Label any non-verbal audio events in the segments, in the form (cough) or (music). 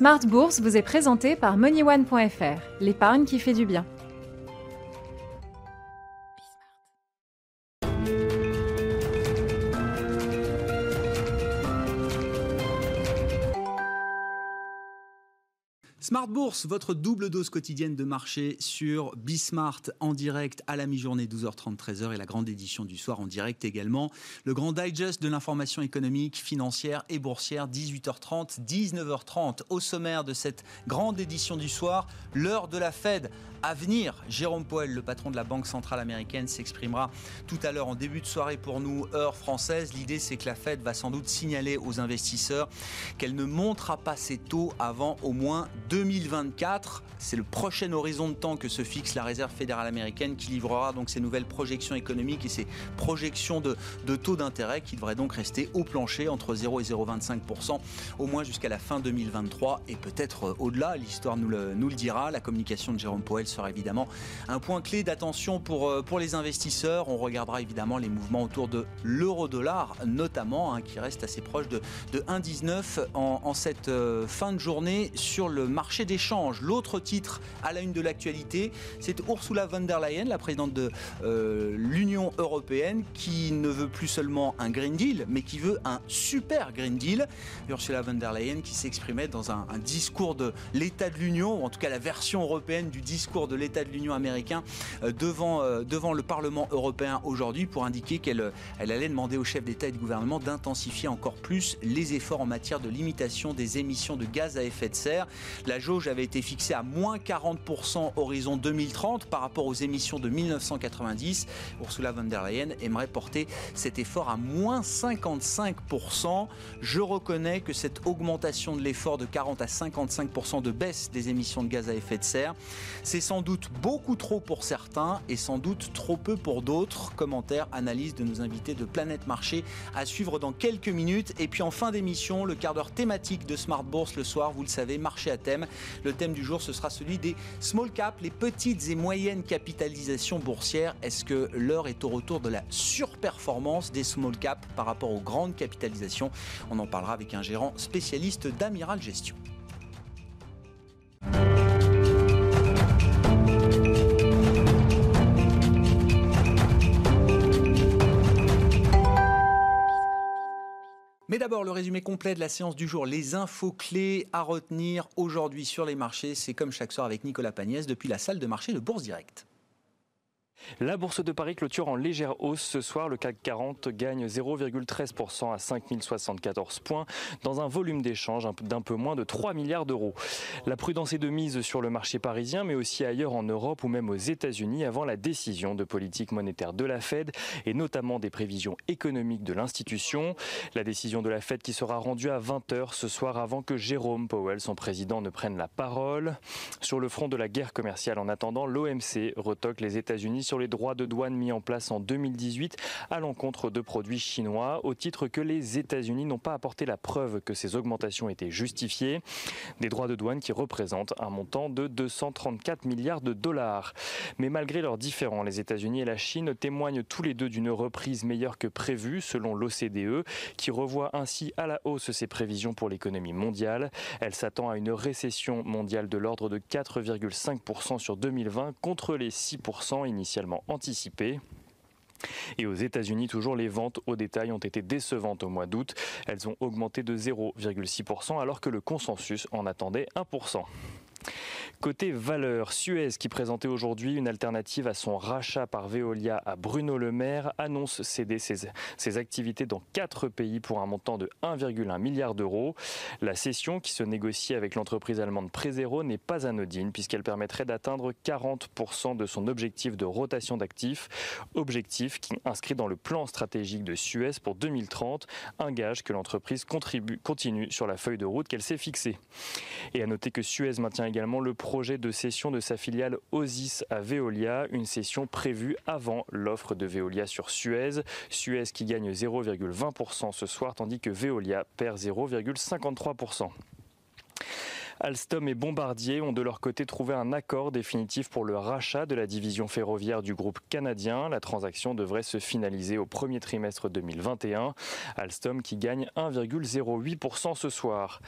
Smart Bourse vous est présenté par MoneyOne.fr, l'épargne qui fait du bien. Smart Bourse, votre double dose quotidienne de marché sur Bismart en direct à la mi-journée 12h30 13h et la grande édition du soir en direct également. Le grand digest de l'information économique, financière et boursière 18h30 19h30 au sommaire de cette grande édition du soir, l'heure de la Fed à venir. Jérôme Powell, le patron de la Banque centrale américaine, s'exprimera tout à l'heure en début de soirée pour nous, heure française. L'idée, c'est que la Fed va sans doute signaler aux investisseurs qu'elle ne montera pas ses taux avant au moins 2024. C'est le prochain horizon de temps que se fixe la Réserve fédérale américaine qui livrera donc ses nouvelles projections économiques et ses projections de, taux d'intérêt qui devraient donc rester au plancher entre 0 et 0,25% au moins jusqu'à la fin 2023 et peut-être au-delà. L'histoire nous le, dira. La communication de Jérôme Powell sera évidemment un point clé d'attention pour, euh, les investisseurs. On regardera évidemment les mouvements autour de l'euro-dollar, notamment, hein, qui reste assez proche de, de 1,19 en, en, cette euh, fin de journée sur le marché d'échange. L'autre titre à la une de l'actualité, c'est Ursula von der Leyen, la présidente de euh, l'Union européenne, qui ne veut plus seulement un Green Deal, mais qui veut un super Green Deal. Ursula von der Leyen qui s'exprimait dans un, discours de l'état de l'Union, ou en tout cas la version européenne du discours de l'état de l'Union américain euh, devant, euh, devant le Parlement européen aujourd'hui pour indiquer qu'elle elle allait demander aux chefs d'État et de gouvernement d'intensifier encore plus les efforts en matière de limitation des émissions de gaz à effet de serre. Jauge avait été fixée à moins 40% horizon 2030 par rapport aux émissions de 1990. Ursula von der Leyen aimerait porter cet effort à moins 55%. Je reconnais que cette augmentation de l'effort de 40 à 55% de baisse des émissions de gaz à effet de serre, c'est sans doute beaucoup trop pour certains et sans doute trop peu pour d'autres. Commentaires, analyse de nos invités de Planète Marché à suivre dans quelques minutes. Et puis en fin d'émission, le quart d'heure thématique de Smart Bourse le soir, vous le savez, marché à thème. Le thème du jour, ce sera celui des small caps, les petites et moyennes capitalisations boursières. Est-ce que l'heure est au retour de la surperformance des small caps par rapport aux grandes capitalisations? On en parlera avec un gérant spécialiste d'Amiral Gestion. Mais d'abord, le résumé complet de la séance du jour, les infos clés à retenir aujourd'hui sur les marchés. C'est comme chaque soir avec Nicolas Pagnès depuis la salle de marché de Bourse Direct. La bourse de Paris clôture en légère hausse ce soir. Le CAC 40 gagne 0,13% à 5074 points dans un volume d'échange d'un peu moins de 3 milliards d'euros. La prudence est de mise sur le marché parisien, mais aussi ailleurs en Europe ou même aux États-Unis avant la décision de politique monétaire de la Fed et notamment des prévisions économiques de l'institution. La décision de la Fed qui sera rendue à 20h ce soir avant que Jérôme Powell, son président, ne prenne la parole. Sur le front de la guerre commerciale, en attendant, l'OMC retoque les États-Unis sur les droits de douane mis en place en 2018 à l'encontre de produits chinois, au titre que les États-Unis n'ont pas apporté la preuve que ces augmentations étaient justifiées. Des droits de douane qui représentent un montant de 234 milliards de dollars. Mais malgré leurs différends, les États-Unis et la Chine témoignent tous les deux d'une reprise meilleure que prévue, selon l'OCDE, qui revoit ainsi à la hausse ses prévisions pour l'économie mondiale. Elle s'attend à une récession mondiale de l'ordre de 4,5% sur 2020 contre les 6% initialement anticipé. Et aux États-Unis, toujours les ventes au détail ont été décevantes au mois d'août. Elles ont augmenté de 0,6% alors que le consensus en attendait 1%. Côté valeur, Suez, qui présentait aujourd'hui une alternative à son rachat par Veolia à Bruno Le Maire, annonce céder ses, activités dans quatre pays pour un montant de 1,1 milliard d'euros. La cession, qui se négocie avec l'entreprise allemande Prezero, n'est pas anodine puisqu'elle permettrait d'atteindre 40% de son objectif de rotation d'actifs, objectif qui inscrit dans le plan stratégique de Suez pour 2030, un gage que l'entreprise continue sur la feuille de route qu'elle s'est fixée. Et à noter que Suez maintient également le projet de cession de sa filiale Osis à Veolia, une cession prévue avant l'offre de Veolia sur Suez. Suez qui gagne 0,20% ce soir, tandis que Veolia perd 0,53%. Alstom et Bombardier ont de leur côté trouvé un accord définitif pour le rachat de la division ferroviaire du groupe canadien. La transaction devrait se finaliser au premier trimestre 2021. Alstom qui gagne 1,08% ce soir.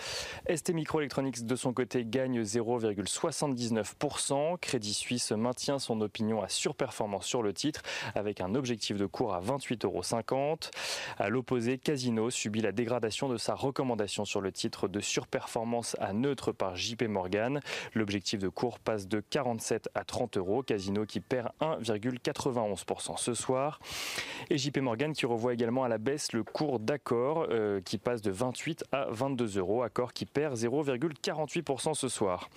ST Microelectronics de son côté gagne 0,79%. Crédit Suisse maintient son opinion à surperformance sur le titre avec un objectif de cours à 28,50 euros. À l'opposé, Casino subit la dégradation de sa recommandation sur le titre de surperformance à neutre JP Morgan. L'objectif de cours passe de 47 à 30 euros. Casino qui perd 1,91% ce soir. Et JP Morgan qui revoit également à la baisse le cours d'accord euh, qui passe de 28 à 22 euros. Accord qui perd 0,48% ce soir.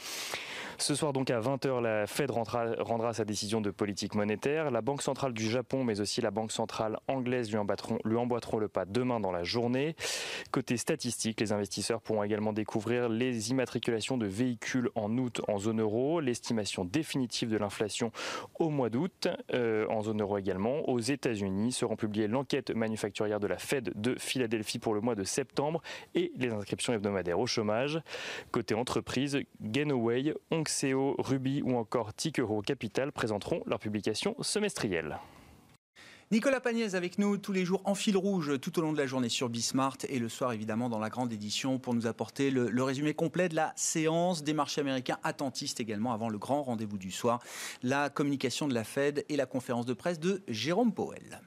Ce soir donc à 20h, la Fed rendra, sa décision de politique monétaire. La Banque centrale du Japon, mais aussi la Banque centrale anglaise lui, lui emboîteront le pas demain dans la journée. Côté statistique, les investisseurs pourront également découvrir les immatriculations de véhicules en août en zone euro, l'estimation définitive de l'inflation au mois d'août euh, en zone euro également. Aux États-Unis seront publiées l'enquête manufacturière de la Fed de Philadelphie pour le mois de septembre et les inscriptions hebdomadaires au chômage. Côté entreprise, Gainoway, Onxeo, Ruby ou encore Tikero Capital présenteront leur publication semestrielle. Nicolas Pagnès avec nous tous les jours en fil rouge tout au long de la journée sur Bismart et le soir évidemment dans la grande édition pour nous apporter le, le résumé complet de la séance des marchés américains attentistes également avant le grand rendez-vous du soir, la communication de la Fed et la conférence de presse de Jérôme Powell.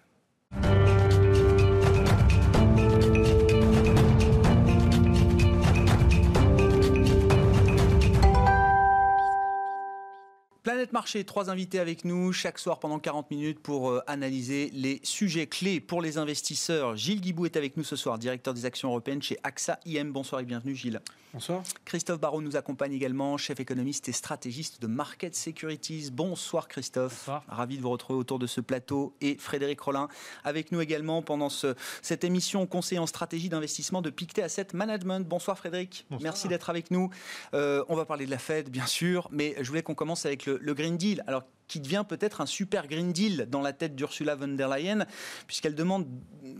Planète Marché, trois invités avec nous chaque soir pendant 40 minutes pour euh, analyser les sujets clés pour les investisseurs. Gilles Guibou est avec nous ce soir, directeur des actions européennes chez AXA IM. Bonsoir et bienvenue Gilles. Bonsoir. Christophe Barraud nous accompagne également, chef économiste et stratégiste de Market Securities. Bonsoir Christophe. Bonsoir. Ravi de vous retrouver autour de ce plateau. Et Frédéric Rollin avec nous également pendant ce, cette émission conseiller en stratégie d'investissement de Pictet Asset Management. Bonsoir Frédéric. Bonsoir. Merci d'être avec nous. Euh, on va parler de la Fed bien sûr, mais je voulais qu'on commence avec le, le Green Deal. Alors qui devient peut-être un super Green Deal dans la tête d'Ursula von der Leyen, puisqu'elle demande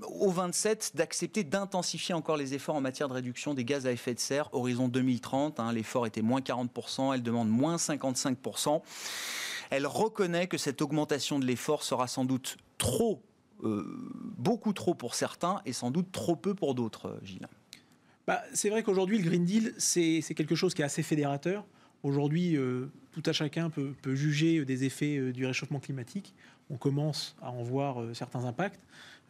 aux 27 d'accepter d'intensifier encore les efforts en matière de réduction des gaz à effet de serre, horizon 2030. Hein, L'effort était moins 40%, elle demande moins 55%. Elle reconnaît que cette augmentation de l'effort sera sans doute trop, euh, beaucoup trop pour certains, et sans doute trop peu pour d'autres, euh, Gilles. Bah, c'est vrai qu'aujourd'hui, le Green Deal, c'est quelque chose qui est assez fédérateur. Aujourd'hui, euh, tout à chacun peut, juger des effets euh, du réchauffement climatique. On commence à en voir euh, certains impacts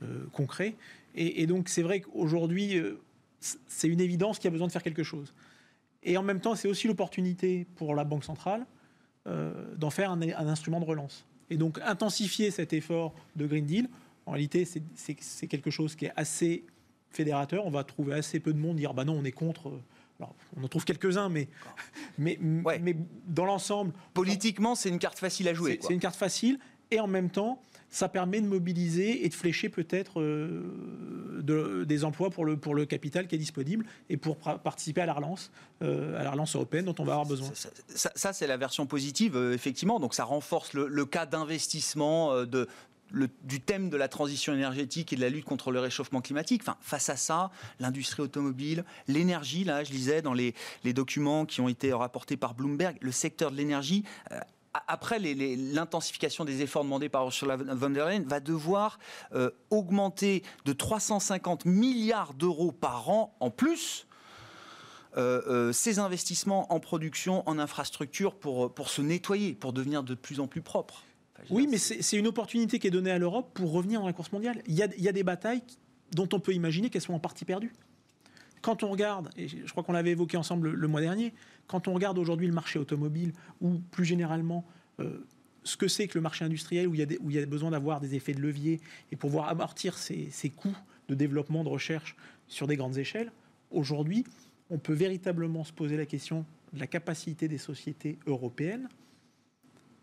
euh, concrets. Et, donc, c'est vrai qu'aujourd'hui, c'est une évidence qu'il y a besoin de faire quelque chose. Et en même temps, c'est aussi l'opportunité pour la Banque centrale d'en faire un, un, instrument de relance. Et donc, intensifier cet effort de Green Deal, en réalité, c'est quelque chose qui est assez fédérateur. On va trouver assez peu de monde dire bah non, on est contre. Alors, on en trouve quelques-uns, mais, mais, ouais. mais dans l'ensemble. Politiquement, c'est une carte facile à jouer. C'est une carte facile, et en même temps, ça permet de mobiliser et de flécher peut-être euh, de, des emplois pour le, pour le capital qui est disponible et pour participer à la relance, euh, à la relance européenne dont on va avoir besoin. Ça, ça, ça c'est la version positive, euh, effectivement. Donc ça renforce le, le cas d'investissement de, le, du thème de la transition énergétique et de la lutte contre le réchauffement climatique. Enfin, face à ça, l'industrie automobile, l'énergie, là, je lisais dans les, documents qui ont été rapportés par Bloomberg, le secteur de l'énergie. Euh, après l'intensification des efforts demandés par Ursula von der Leyen, va devoir euh, augmenter de 350 milliards d'euros par an en plus euh, euh, ces investissements en production, en infrastructure pour, pour se nettoyer, pour devenir de plus en plus propre. Oui, mais c'est une opportunité qui est donnée à l'Europe pour revenir dans la course mondiale. Il y a, il y a des batailles dont on peut imaginer qu'elles sont en partie perdues. Quand on regarde, et je crois qu'on l'avait évoqué ensemble le, mois dernier, quand on regarde aujourd'hui le marché automobile ou plus généralement euh, ce que c'est que le marché industriel où il y a, besoin d'avoir des effets de levier et pouvoir amortir ces coûts de développement, de recherche sur des grandes échelles, aujourd'hui, on peut véritablement se poser la question de la capacité des sociétés européennes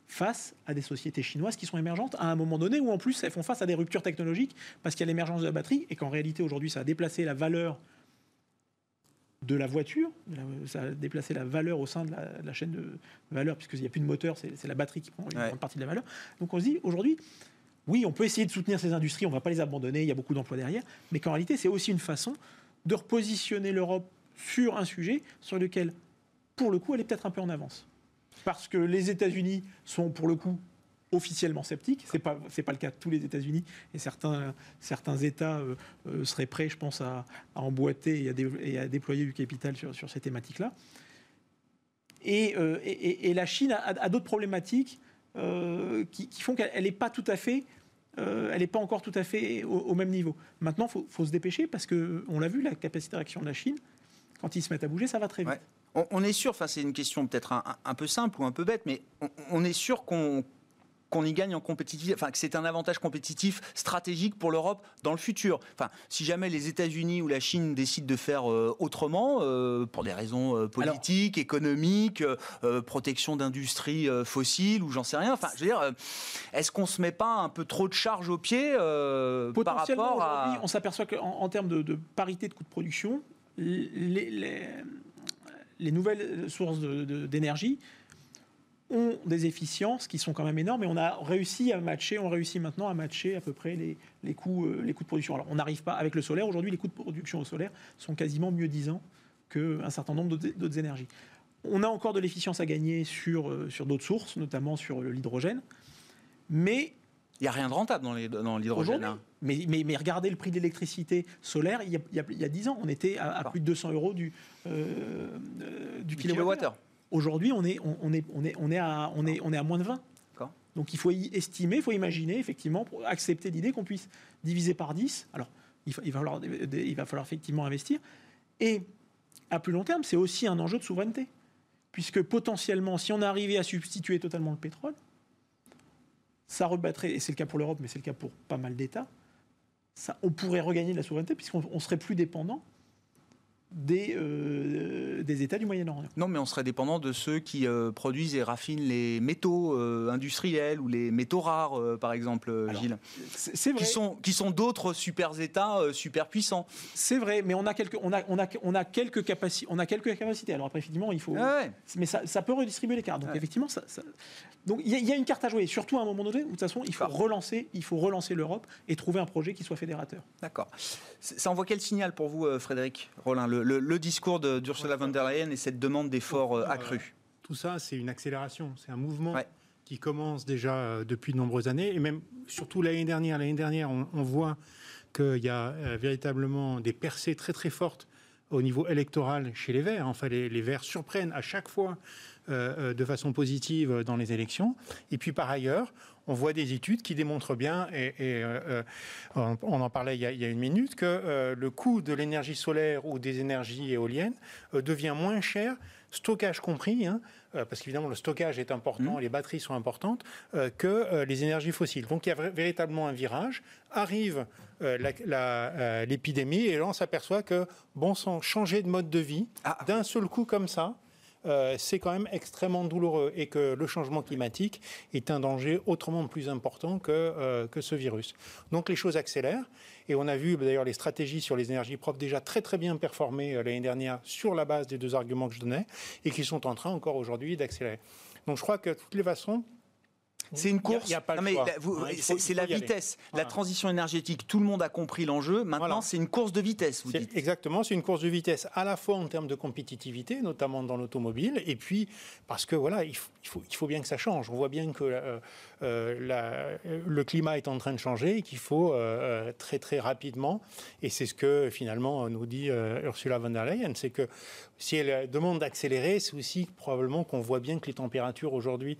face à des sociétés chinoises qui sont émergentes à un moment donné où en plus elles font face à des ruptures technologiques parce qu'il y a l'émergence de la batterie et qu'en réalité aujourd'hui ça a déplacé la valeur de la voiture, ça a déplacé la valeur au sein de la, de la chaîne de valeur, puisqu'il n'y a plus de moteur, c'est la batterie qui prend une ouais. grande partie de la valeur. Donc on se dit, aujourd'hui, oui, on peut essayer de soutenir ces industries, on ne va pas les abandonner, il y a beaucoup d'emplois derrière, mais qu'en réalité, c'est aussi une façon de repositionner l'Europe sur un sujet sur lequel pour le coup, elle est peut-être un peu en avance. Parce que les États-Unis sont, pour le coup, officiellement sceptiques. Ce n'est pas, pas le cas de tous les États-Unis. Et certains, certains États euh, euh, seraient prêts, je pense, à, emboîter et à, déployer du capital sur, sur ces thématiques-là. Et, euh, la Chine a, d'autres problématiques qui, font qu'elle n'est pas tout à fait elle n'est pas encore tout à fait au, même niveau. Maintenant, il faut, se dépêcher parce qu'on l'a vu, la capacité de réaction de la Chine, quand ils se mettent à bouger, ça va très vite. On, est sûr, enfin c'est une question peut-être un, peu simple ou un peu bête, mais on est sûr qu'on qu'on y gagne en compétitivité, enfin que c'est un avantage compétitif stratégique pour l'Europe dans le futur. Enfin, si jamais les États-Unis ou la Chine décident de faire euh, autrement, euh, pour des raisons euh, politiques, économiques, protection d'industries fossiles ou j'en sais rien. Enfin, je veux dire, est-ce qu'on se met pas un peu trop de charge au pied par rapport à On s'aperçoit qu'en termes de, parité de coût de production, les, les, nouvelles sources d'énergie ont des efficiences qui sont quand même énormes et on a réussi à matcher, on réussit maintenant à matcher à peu près les, les coûts, euh, les coûts de production. Alors on n'arrive pas avec le solaire, aujourd'hui les coûts de production au solaire sont quasiment mieux disant qu'un certain nombre d'autres énergies. On a encore de l'efficience à gagner sur, euh, sur d'autres sources, notamment sur l'hydrogène, mais... Il n'y a rien de rentable dans l'hydrogène. Hein. Mais, mais, mais, regardez le prix de l'électricité solaire, il y, a, il, y a, 10 ans, on était à, plus de 200 euros du, euh, du, kilowattheure. Aujourd'hui, on est, on, est, on, est, on, est à, on, est, on est à moins de 20. Donc il faut y estimer, il faut imaginer, effectivement, pour accepter l'idée qu'on puisse diviser par 10. Alors, il, va falloir, il va falloir effectivement investir. Et à plus long terme, c'est aussi un enjeu de souveraineté. Puisque potentiellement, si on arrivait à substituer totalement le pétrole, ça rebattrait, et c'est le cas pour l'Europe, mais c'est le cas pour pas mal d'États, on pourrait regagner la souveraineté puisqu'on serait plus dépendant des, euh, des États du Moyen-Orient. Non, mais on serait dépendant de ceux qui euh, produisent et raffinent les métaux euh, industriels ou les métaux rares, par exemple, Gilles. C'est vrai. Qui sont, qui sont d'autres super États super puissants. C'est vrai, mais on a quelques, on a, on a, on a quelques, capacités, on a quelques capacités. Alors après, effectivement, il faut. Ah mais ça, ça, peut redistribuer les cartes. Donc, effectivement, ça, donc il y, a une carte à jouer. Surtout à un moment donné, où de toute façon, il faut relancer, il faut relancer l'Europe et trouver un projet qui soit fédérateur. D'accord. Ça envoie quel signal pour vous, Frédéric Rollin le, le, discours d'Ursula von der Leyen et cette demande d'efforts euh, accrus Tout ça, c'est une accélération, c'est un mouvement qui commence déjà euh, depuis de nombreuses années, et même surtout l'année dernière. L'année dernière, on, voit qu'il y a euh, véritablement des percées très très fortes au niveau électoral chez les Verts. Enfin, les, les Verts surprennent à chaque fois de façon positive dans les élections. Et puis par ailleurs, on voit des études qui démontrent bien, et, euh, euh, on en parlait il y a, une minute, que euh, le coût de l'énergie solaire ou des énergies éoliennes devient moins cher, stockage compris, hein, parce qu'évidemment le stockage est important, mmh. les batteries sont importantes, que les énergies fossiles. Donc il y a véritablement un virage. Arrive l'épidémie et là on s'aperçoit que bon sang, changer de mode de vie ah. d'un seul coup comme ça, euh, c'est quand même extrêmement douloureux et que le changement climatique est un danger autrement plus important que, euh, que ce virus. Donc les choses accélèrent et on a vu d'ailleurs les stratégies sur les énergies propres déjà très très bien performer euh, l'année dernière sur la base des deux arguments que je donnais et qui sont en train encore aujourd'hui d'accélérer. Donc je crois que toutes les façons, c'est une course. c'est la vitesse, la transition énergétique. Tout le monde a compris l'enjeu. Maintenant, c'est une course de vitesse. Vous dites. Exactement, c'est une course de vitesse à la fois en termes de compétitivité, notamment dans l'automobile, et puis parce que voilà, il faut, il faut, bien que ça change. On voit bien que euh, euh, le climat est en train de changer et qu'il faut euh, très très rapidement. Et c'est ce que finalement nous dit Ursula von der Leyen, c'est que si elle demande d'accélérer, c'est aussi probablement qu'on voit bien que les températures aujourd'hui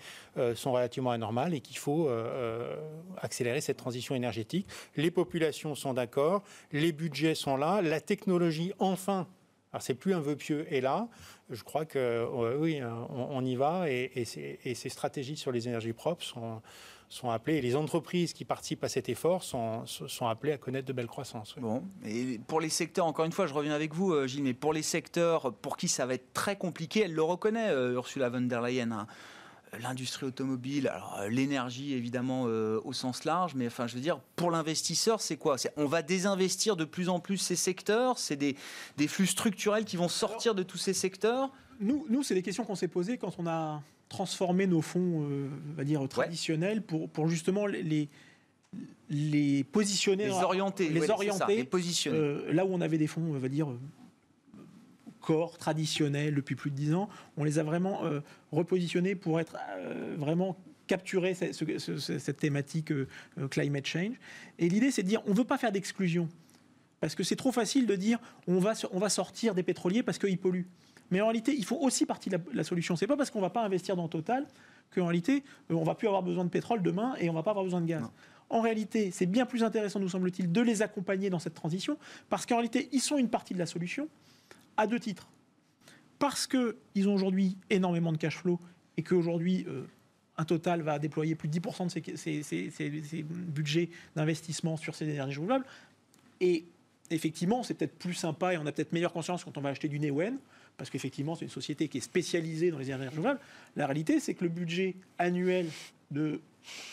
sont relativement anormales et qu'il faut euh, euh, accélérer cette transition énergétique. Les populations sont d'accord, les budgets sont là, la technologie, enfin, alors c'est plus un vœu pieux, est là. Je crois que euh, oui, on, y va et, ces, stratégies sur les énergies propres sont, appelées, et les entreprises qui participent à cet effort sont, appelées à connaître de belles croissances. Bon, et pour les secteurs, encore une fois, je reviens avec vous, Gilles, mais pour les secteurs pour qui ça va être très compliqué, elle le reconnaît, Ursula von der Leyen. L'industrie automobile, alors euh, l'énergie évidemment euh, au sens large, mais enfin je veux dire, pour l'investisseur, c'est quoi? On va désinvestir de plus en plus ces secteurs, c'est des, des, flux structurels qui vont sortir de tous ces secteurs? Nous, nous c'est des questions qu'on s'est posées quand on a transformé nos fonds, euh, on va dire, traditionnels pour, pour justement les, les positionner, les orienter, les orienter, là où on avait des fonds, on va dire corps traditionnels depuis plus de 10 ans. On les a vraiment repositionnés pour être vraiment capturer cette, thématique climate change. Et l'idée, c'est de dire, on ne veut pas faire d'exclusion. Parce que c'est trop facile de dire, on va, on va sortir des pétroliers parce qu'ils polluent. Mais en réalité, il faut aussi partie de la, la solution. C'est pas parce qu'on ne va pas investir dans Total qu'en réalité, on va plus avoir besoin de pétrole demain et on va pas avoir besoin de gaz. En réalité, c'est bien plus intéressant, nous semble-t-il, de les accompagner dans cette transition, parce qu'en réalité, ils sont une partie de la solution, à deux titres. Parce qu'ils ont aujourd'hui énormément de cash flow et qu'aujourd'hui, euh, un total va déployer plus de 10% de ses, budgets d'investissement sur ces énergies renouvelables. Et effectivement, c'est peut-être plus sympa et on a peut-être meilleure conscience quand on va acheter du Neoen, parce qu'effectivement, c'est une société qui est spécialisée dans les énergies renouvelables. La réalité, c'est que le budget annuel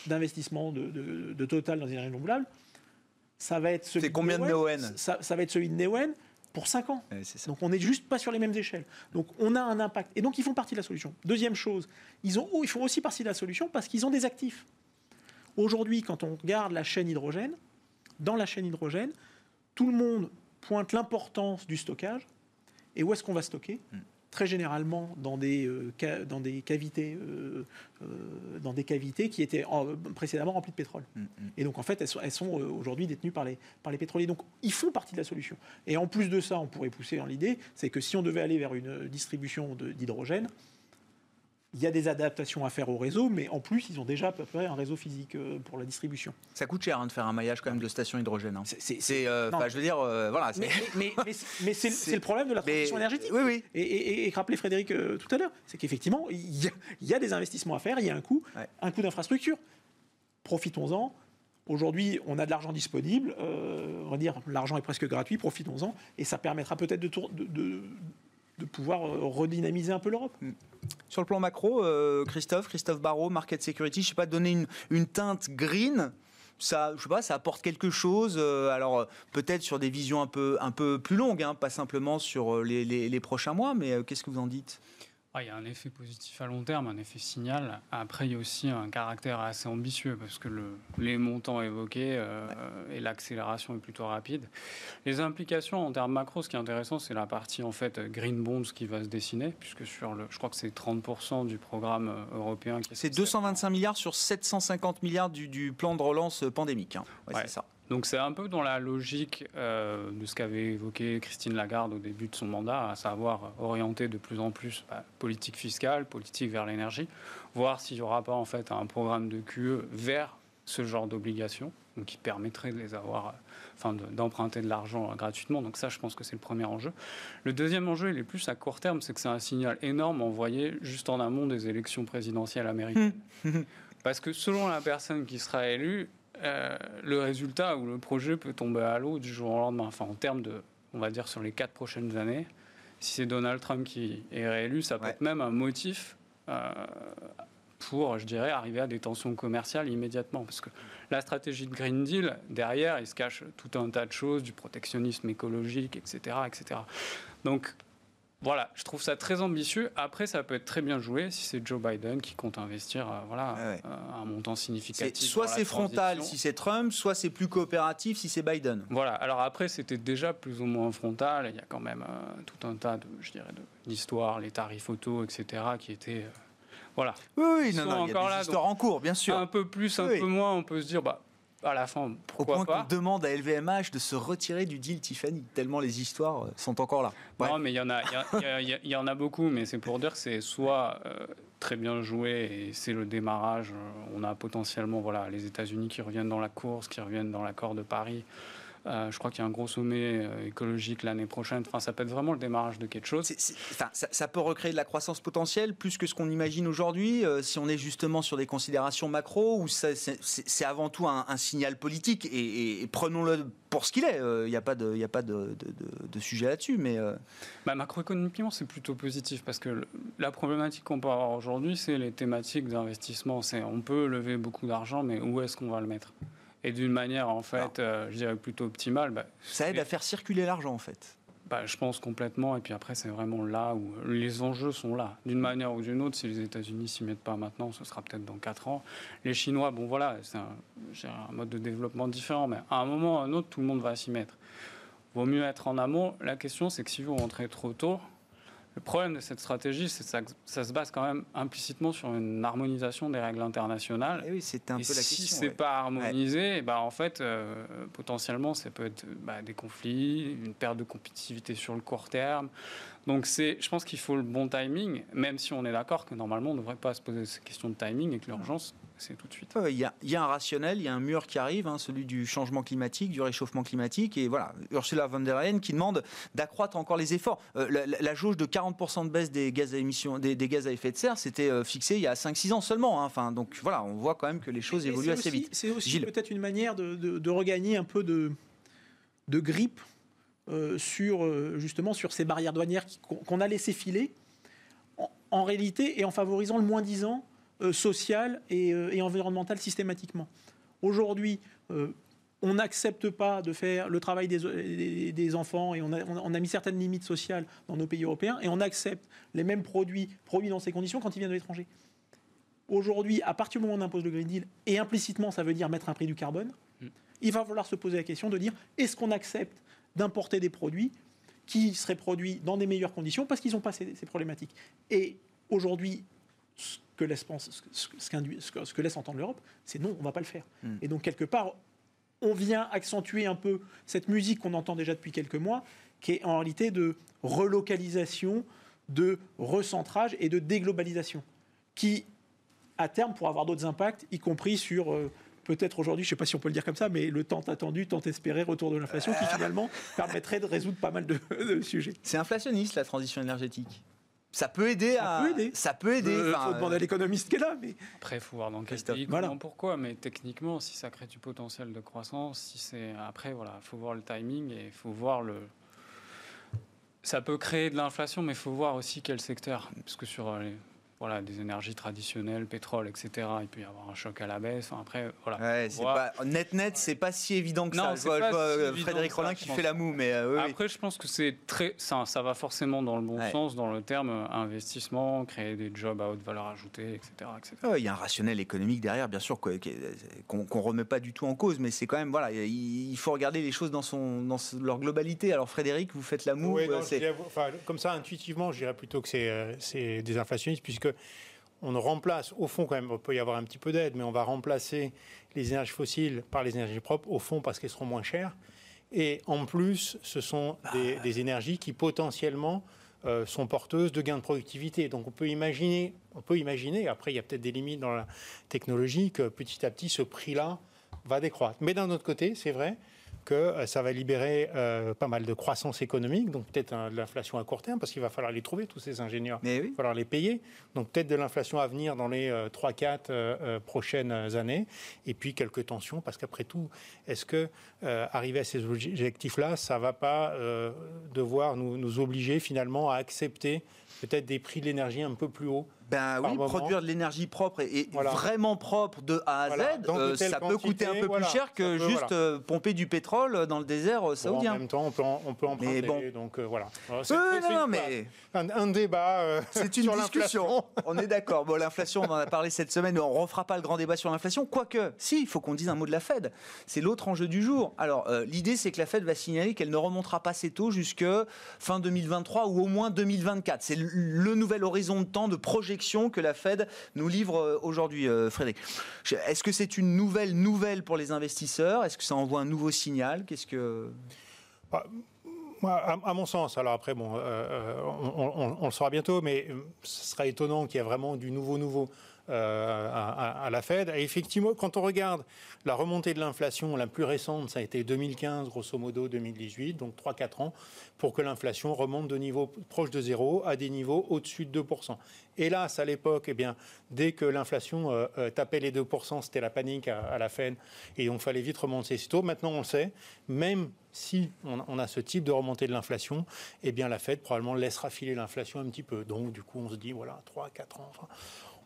d'investissement de, Total dans les énergies renouvelables, ça va être celui C'est combien de Neoen ça, va être celui de Neoen pour 5 ans. Donc on n'est juste pas sur les mêmes échelles. Donc on a un impact. Et donc ils font partie de la solution. Deuxième chose, ils, ont, ils font aussi partie de la solution parce qu'ils ont des actifs. Aujourd'hui, quand on regarde la chaîne hydrogène, dans la chaîne hydrogène, tout le monde pointe l'importance du stockage. Et où est-ce qu'on va stocker? Hmm. Très généralement dans des, euh, dans des cavités, euh, euh, dans des cavités qui étaient précédemment remplies de pétrole. Hmm, hmm. Et donc en fait, elles sont, elles sont aujourd'hui détenues par les, par les pétroliers. Donc ils font partie de la solution. Et en plus de ça, on pourrait pousser dans l'idée, c'est que si on devait aller vers une distribution d'hydrogène, il y a des adaptations à faire au réseau, mais en plus, ils ont déjà à peu près un réseau physique euh, pour la distribution. Ça coûte cher hein, de faire un maillage quand même de stations hydrogène. Hein. C'est, euh, je veux dire, euh, voilà. Mais, mais, (laughs) c'est, le problème de la transition énergétique. Oui, oui. Et, et, rappelez Frédéric tout à l'heure, c'est qu'effectivement, il y, a, des investissements à faire, il y a un coût, un coût d'infrastructure. Profitons-en. Aujourd'hui, on a de l'argent disponible. on va dire, l'argent est presque gratuit. Profitons-en, et ça permettra peut-être de, de, de pouvoir redynamiser un peu l'Europe. Mm. Sur le plan macro, euh, Christophe, Christophe Barrault, Market Security, je ne sais pas, donner une, teinte green, ça, je sais pas, ça apporte quelque chose. Euh, alors peut-être sur des visions un peu, un peu plus longues, hein, pas simplement sur euh, les prochains mois, mais qu'est-ce que vous en dites? Ah, il y a un effet positif à long terme, un effet signal. Après, il y a aussi un caractère assez ambitieux parce que le, les montants évoqués euh, et l'accélération est plutôt rapide. Les implications en termes macro, ce qui est intéressant, c'est la partie en fait green bonds qui va se dessiner, puisque sur le, je crois que c'est 30% du programme euh, européen. C'est 225 milliards sur 750 milliards du, plan de relance pandémique. Hein. c'est ça. Donc c'est un peu dans la logique euh, de ce qu'avait évoqué Christine Lagarde au début de son mandat, à savoir orienter de plus en plus bah, politique fiscale, politique vers l'énergie, voir s'il n'y aura pas en fait un programme de QE vers ce genre d'obligations, qui permettrait de les avoir, enfin d'emprunter de, l'argent gratuitement. Donc ça, je pense que c'est le premier enjeu. Le deuxième enjeu, il est plus à court terme, c'est que c'est un signal énorme envoyé juste en amont des élections présidentielles américaines. Parce que selon la personne qui sera élue, euh, le résultat ou le projet peut tomber à l'eau du jour au lendemain. Enfin, en termes de, on va dire, sur les quatre prochaines années, si c'est Donald Trump qui est réélu, ça peut être même un motif euh, pour, je dirais, arriver à des tensions commerciales immédiatement. Parce que la stratégie de Green Deal, derrière, il se cache tout un tas de choses, du protectionnisme écologique, etc. etc. Donc, voilà, je trouve ça très ambitieux. Après, ça peut être très bien joué si c'est Joe Biden qui compte investir euh, voilà, euh, un montant significatif. Soit c'est frontal si c'est Trump, soit c'est plus coopératif si c'est Biden. Voilà, alors après, c'était déjà plus ou moins frontal. Il y a quand même euh, tout un tas de, je dirais, d'histoires, les tarifs auto, etc., qui étaient. voilà. Oui, oui, non, non, il y a des histoires en cours, bien sûr. Un peu plus, un peu moins, on peut se dire, bah, à la fin, pourquoi Au point qu'on demande à LVMH de se retirer du deal Tiffany, tellement les histoires euh, sont encore là. Non, mais il y, en a, il y, en a beaucoup, mais c'est pour dire que c'est soit euh, très bien joué et c'est le démarrage. Euh, on a potentiellement voilà, les États-Unis qui reviennent dans la course, qui reviennent dans l'accord de Paris. Euh, je crois qu'il y a un gros sommet euh, écologique l'année prochaine. Enfin, ça peut être vraiment le démarrage de quelque chose. enfin, ça, peut recréer de la croissance potentielle plus que ce qu'on imagine aujourd'hui, euh, si on est justement sur des considérations macro, ou c'est avant tout un, signal politique. Et, prenons-le pour ce qu'il est. Il n'y a pas de, y a pas de, de, sujet là-dessus. Mais bah, macroéconomiquement, c'est plutôt positif parce que la problématique qu'on peut avoir aujourd'hui, c'est les thématiques d'investissement. On peut lever beaucoup d'argent, mais où est-ce qu'on va le mettre? Et d'une manière en fait, euh, je dirais plutôt optimale. Bah, ça aide à faire circuler l'argent en fait. Bah, je pense complètement. Et puis après, c'est vraiment là où les enjeux sont là. D'une manière ou d'une autre, si les États-Unis s'y mettent pas maintenant, ce sera peut-être dans 4 ans. Les Chinois, bon voilà, c'est un, un, mode de développement différent, mais à un moment ou à un autre, tout le monde va s'y mettre. Vaut mieux être en amont. La question, c'est que si vous rentrez trop tôt, Le problème de cette stratégie, c'est que ça, ça, se base quand même implicitement sur une harmonisation des règles internationales. Et eh oui, c'est un peu la si question. Si c'est pas harmonisé, bah, en fait, euh, potentiellement, ça peut être bah, des conflits, une perte de compétitivité sur le court terme. Donc, c'est, je pense qu'il faut le bon timing, même si on est d'accord que normalement, on ne devrait pas se poser ces questions de timing et que l'urgence, c'est tout de suite. Il y, a, y, a, un rationnel, il y a un mur qui arrive, hein, celui du changement climatique, du réchauffement climatique. Et voilà, Ursula von der Leyen qui demande d'accroître encore les efforts. Euh, la, la, jauge de 40% de baisse des gaz à, émissions, des, des gaz à effet de serre, c'était euh, fixé il y a 5-6 ans seulement. Hein. Enfin, donc voilà, on voit quand même que les choses et, évoluent assez aussi, vite. C'est aussi peut-être une manière de, de, de, regagner un peu de, de grippe euh, sur, justement sur ces barrières douanières qu'on a laissé filer. En, en réalité, et en favorisant le moins disant euh, social et, euh, et, environnemental systématiquement. Aujourd'hui, euh, on n'accepte pas de faire le travail des, des, des enfants et on a, on a, mis certaines limites sociales dans nos pays européens et on accepte les mêmes produits produits dans ces conditions quand ils viennent de l'étranger. Aujourd'hui, à partir du moment où on impose le Green Deal, et implicitement ça veut dire mettre un prix du carbone, mmh. il va falloir se poser la question de dire est-ce qu'on accepte d'importer des produits qui seraient produits dans des meilleures conditions parce qu'ils n'ont pas ces, ces problématiques. Et aujourd'hui, ce que laisse, ce, ce, ce que laisse entendre l'Europe, c'est non, on ne va pas le faire. Mm. Et donc, quelque part, on vient accentuer un peu cette musique qu'on entend déjà depuis quelques mois, qui est en réalité de relocalisation, de recentrage et de déglobalisation, qui, à terme, pourra avoir d'autres impacts, y compris sur... Euh, peut-être aujourd'hui, je ne sais pas si on peut le dire comme ça, mais le temps attendu, tant espéré retour de l'inflation qui finalement permettrait de résoudre pas mal de, (laughs) de sujets. C'est inflationniste la transition énergétique ça peut aider ça à. Peut aider. Ça peut aider. Il faut demander à l'économiste qui est là. Mais... Après, il faut voir dans quel pays, voilà. pourquoi. Mais techniquement, si ça crée du potentiel de croissance, si c'est. Après, voilà, il faut voir le timing et il faut voir le. Ça peut créer de l'inflation, mais il faut voir aussi quel secteur. Parce que sur les voilà, des énergies traditionnelles, pétrole, etc. Il peut y avoir un choc à la baisse. Enfin, après, voilà. Ouais, pas, net, net, c'est pas si évident que non, ça. Je vois, je vois si Frédéric Rollin qui fait la moue, mais euh, oui, après, je pense que c'est très, ça, ça, va forforcément dans le bon ouais. sens, dans le terme investissement, créer des jobs à haute valeur ajoutée, etc. etc. Ouais, il y a un rationnel économique derrière, bien sûr, qu'on qu remet pas du tout en cause, mais c'est quand même voilà, il faut regarder les choses dans son, dans leur globalité. Alors, Frédéric, vous faites la moue. Non, enfin, comme ça, intuitivement, je dirais plutôt que c'est des inflationnistes, puisque on remplace, au fond quand même, il peut y avoir un petit peu d'aide, mais on va remplacer les énergies fossiles par les énergies propres, au fond parce qu'elles seront moins chères. Et en plus, ce sont des, des énergies qui potentiellement euh, sont porteuses de gains de productivité. Donc on peut imaginer, on peut imaginer, après il y a peut-être des limites dans la technologie, que petit à petit ce prix-là va décroître. Mais d'un autre côté, c'est vrai, que ça va libérer euh, pas mal de croissance économique, donc peut-être hein, de l'inflation à court terme, parce qu'il va falloir les trouver, tous ces ingénieurs. Mais oui. Il va falloir les payer. Donc peut-être de l'inflation à venir dans les euh, 3-4 euh, prochaines années, et puis quelques tensions, parce qu'après tout, est-ce que euh, arriver à ces objectifs-là, ça ne va pas devoir nous, nous obliger finalement à accepter peut-être des prix de l'énergie un peu plus hauts ben oui, moment. produire de l'énergie propre et, et voilà. vraiment propre de A à voilà. Z, euh, ça peut coûter un peu voilà. plus cher que peut, juste euh, pomper du pétrole dans le désert euh, saoudien. Bon, en même temps, on peut, en, on peut emprunter. Mais bon. Donc voilà. Non, non, mais un, un débat. (laughs) c'est (laughs) une discussion. on est d'accord. Bon, l'inflation, on en a parlé cette semaine. On ne refera pas le grand débat sur l'inflation. Quoique, si, il faut qu'on dise un mot de la Fed. C'est l'autre enjeu du jour. Alors, l'idée, c'est que la Fed va signaler qu'elle ne remontera pas assez tôt jusque fin 2023 ou au moins 2024. C'est le nouvel horizon de temps de projection que la Fed nous livre aujourd'hui, euh, Frédéric. Est-ce que c'est une nouvelle nouvelle pour les investisseurs? Est-ce que ça envoie un nouveau signal? Qu'est-ce que bah, à, mon sens, alors après, bon, euh, on, on, le saura bientôt, mais ce sera étonnant qu'il y ait vraiment du nouveau nouveau. Euh, à, la Fed. Effectivement, quand on regarde la remontée de l'inflation, la plus récente, ça a été 2015, grosso modo 2018, donc 3-4 ans, pour que l'inflation remonte de niveau proche de zéro à des niveaux au-dessus de 2%. Hélas, à l'époque, eh bien, dès que l'inflation euh, euh, tapait les 2%, c'était la panique à, la Fed, et donc fallait vite remonter ces taux. Maintenant, on le sait, même si on, a ce type de remontée de l'inflation, eh bien, la Fed probablement laissera filer l'inflation un petit peu. Donc, du coup, on se dit, voilà, 3-4 ans. Enfin,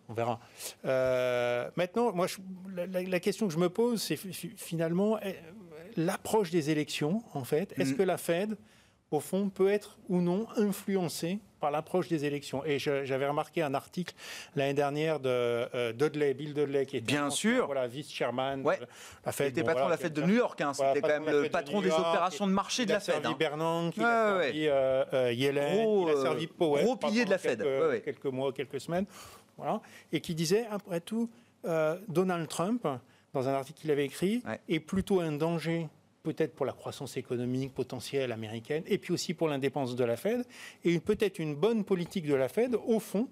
on verra. Euh, maintenant, moi, je, la, la, question que je me pose, c'est finalement l'approche des élections, en fait. Est-ce mmh. que la Fed au fond, peut être ou non influencé par l'approche des élections? Et j'avais remarqué un article l'année dernière de euh, Dudley, Bill Dudley, qui était Bien sûr. voilà, vice-chairman ouais. de la Fed. Il était patron de la Fed de New York, hein. c'était quand même le patron des opérations de marché de la Fed. Il a servi il a servi euh, euh, Yellen, il a servi Powell. Gros pilier de la Fed. Quelques mois, quelques semaines. Voilà. Et qui disait, après tout, Donald Trump, dans un article qu'il avait écrit, est plutôt un danger peut-être pour la croissance économique potentielle américaine, et puis aussi pour l'indépendance de la Fed. Et peut-être une bonne politique de la Fed, au fond,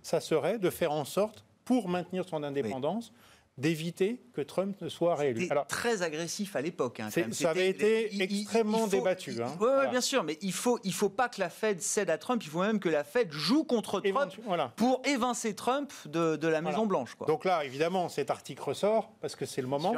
ça serait de faire en sorte, pour maintenir son indépendance, d'éviter que Trump ne soit réélu. Alors très agressif à l'époque. Hein, ça avait été extrêmement débattu. Hein. Oui, bien sûr, mais il faut il faut pas que la Fed cède à Trump. Il faut même que la Fed joue contre Trump pour évincer Trump de, de la Maison Blanche. Quoi. Donc là, évidemment, cet article ressort parce que c'est le moment.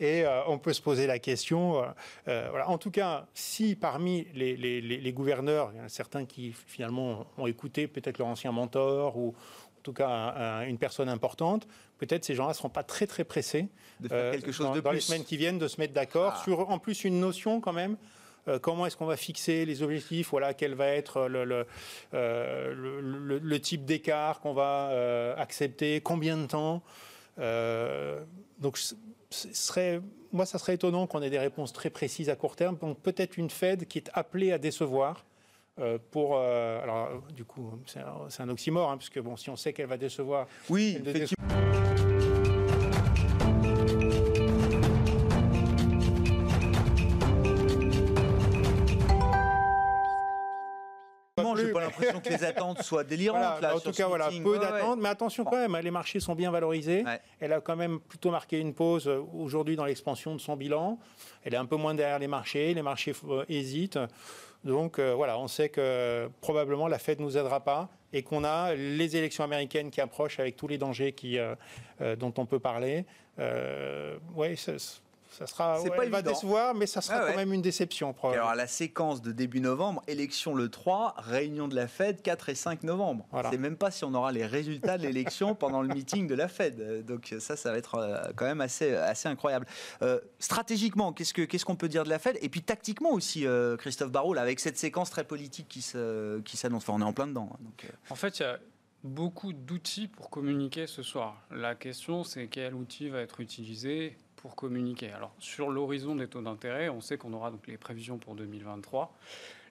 Et euh, on peut se poser la question. Euh, euh, voilà. En tout cas, si parmi les, les, les, gouverneurs, il y en a certains qui finalement ont écouté peut-être leur ancien mentor ou en tout cas une personne importante, peut-être ces gens-là ne seront pas très très pressés de faire quelque chose dans, de dans les semaines qui viennent de se mettre d'accord ah. sur en plus une notion quand même comment est-ce qu'on va fixer les objectifs Voilà, quel va être le, le, le, le type d'écart qu'on va accepter Combien de temps Donc, serait, moi, ça serait étonnant qu'on ait des réponses très précises à court terme. Donc peut-être une Fed qui est appelée à décevoir. Euh, pour, euh, alors, du coup, c'est un, un, oxymore, hein, puisque bon, si on sait qu'elle va décevoir. Oui, l'impression que les attentes soient délirantes. en tout cas, voilà, peu d'attentes, mais attention quand même, hein, les marchés sont bien valorisés. Elle a quand même plutôt marqué une pause euh, aujourd'hui dans l'expansion de son bilan. Elle est un peu moins derrière les marchés, les marchés euh, hésitent. Donc euh, voilà, on sait que probablement la Fed ne nous aidera pas et qu'on a les élections américaines qui approchent avec tous les dangers qui, dont on peut parler. oui, ça sera, c'est pas va décevoir, mais ça sera quand même une déception. Probablement. alors la séquence de début novembre, élection le 3, réunion de la Fed 4 et 5 novembre. Voilà. C'est même pas si on aura les résultats de l'élection (laughs) pendant le meeting de la Fed. Donc ça, ça va être euh, quand même assez, assez incroyable. Euh, stratégiquement, qu'est-ce qu'on peut dire de la Fed? Et puis tactiquement aussi, euh, Christophe Barrault, avec cette séquence très politique qui s'annonce. Qui enfin, on est en plein dedans. Hein, En fait, il y a beaucoup d'outils pour communiquer ce soir. La question, c'est quel outil va être utilisé? Pour communiquer. Alors, sur l'horizon des taux d'intérêt, on sait qu'on aura donc les prévisions pour 2023.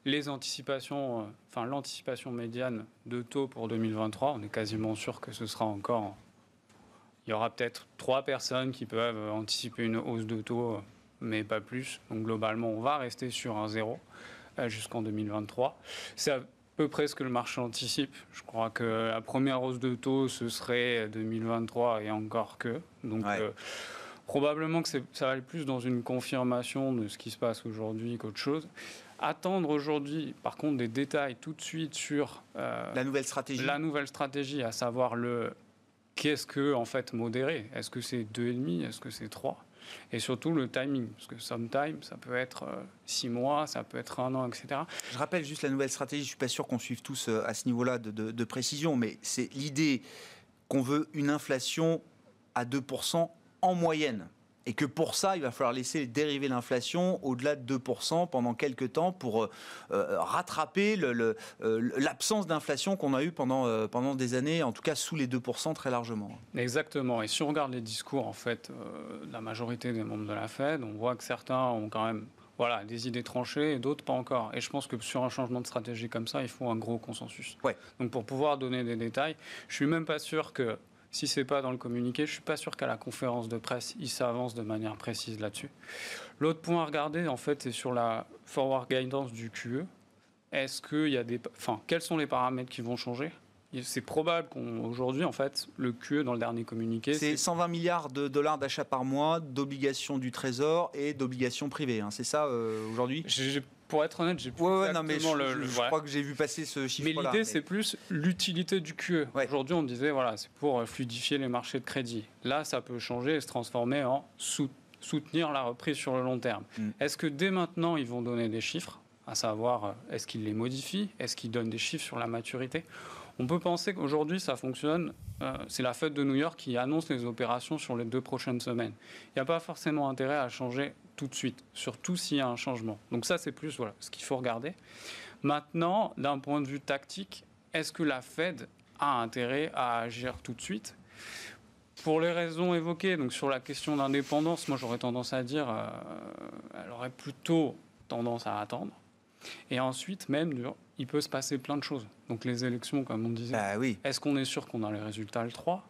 Les anticipations, euh, enfin l'anticipation médiane de taux pour 2023, on est quasiment sûr que ce sera encore. Il y aura peut-être trois personnes qui peuvent anticiper une hausse de taux, mais pas plus. Donc globalement, on va rester sur un zéro euh, jusqu'en 2023. C'est à peu près ce que le marché anticipe. Je crois que la première hausse de taux, ce serait 2023 et encore que. Donc euh, Probablement que ça va aller plus dans une confirmation de ce qui se passe aujourd'hui qu'autre chose. Attendre aujourd'hui, par contre, des détails tout de suite sur euh, la nouvelle stratégie. La nouvelle stratégie, à savoir le qu'est-ce que en fait modéré Est-ce que c'est 2,5 Est-ce que c'est 3 et surtout le timing, parce que sometimes, ça peut être 6 euh, mois, ça peut être un an, etc. Je rappelle juste la nouvelle stratégie, je ne suis pas sûr qu'on suive tous euh, à ce niveau-là de, de précision, mais c'est l'idée qu'on veut une inflation à 2% en moyenne. Et que pour ça, il va falloir laisser dériver l'inflation au-delà de 2% pendant quelques temps pour euh, euh, rattraper euh, l'absence d'inflation qu'on a eue pendant, pendant des années, en tout cas sous les 2% très largement. Exactement. Et si on regarde les discours en fait, de la majorité des membres de la Fed, on voit que certains ont quand même voilà, des idées tranchées et d'autres pas encore. Et je pense que sur un changement de stratégie comme ça, il faut un gros consensus. Ouais. Donc pour pouvoir donner des détails, je suis même pas sûr que si c'est pas dans le communiqué, je suis pas sûr qu'à la conférence de presse, il s'avance de manière précise là-dessus. L'autre point à regarder, en fait, c'est sur la forward guidance du QE. Est-ce qu'il y a des, enfin, quels sont les paramètres qui vont changer? C'est probable qu'aujourd'hui, en fait, le QE dans le dernier communiqué. C'est 120 milliards de dollars d'achat par mois d'obligations du Trésor et d'obligations privées. Hein. C'est ça euh, aujourd'hui? Pour être honnête, j'ai plus ouais, non, mais je, le, je crois que j'ai vu passer ce chiffre. Mais l'idée, c'est plus l'utilité du QE. Aujourd'hui, on disait voilà, c'est pour euh, fluidifier les marchés de crédit. Là, ça peut changer et se transformer en soutenir la reprise sur le long terme. Mm. Est-ce que dès maintenant, ils vont donner des chiffres, à savoir euh, est-ce qu'ils les modifient, est-ce qu'ils donnent des chiffres sur la maturité? On peut penser qu'aujourd'hui, ça fonctionne. Euh, c'est la fête de New York qui annonce les opérations sur les deux prochaines semaines. Il n'y a pas forcément intérêt à changer tout de suite, surtout s'il y a un changement. Donc ça, c'est plus voilà, ce qu'il faut regarder. Maintenant, d'un point de vue tactique, est-ce que la Fed a intérêt à agir tout de suite? Pour les raisons évoquées, donc sur la question d'indépendance, moi j'aurais tendance à dire, euh, elle aurait plutôt tendance à attendre. Et ensuite, même, il peut se passer plein de choses. Donc les élections, comme on disait, bah oui. est-ce qu'on est sûr qu'on a les résultats le 3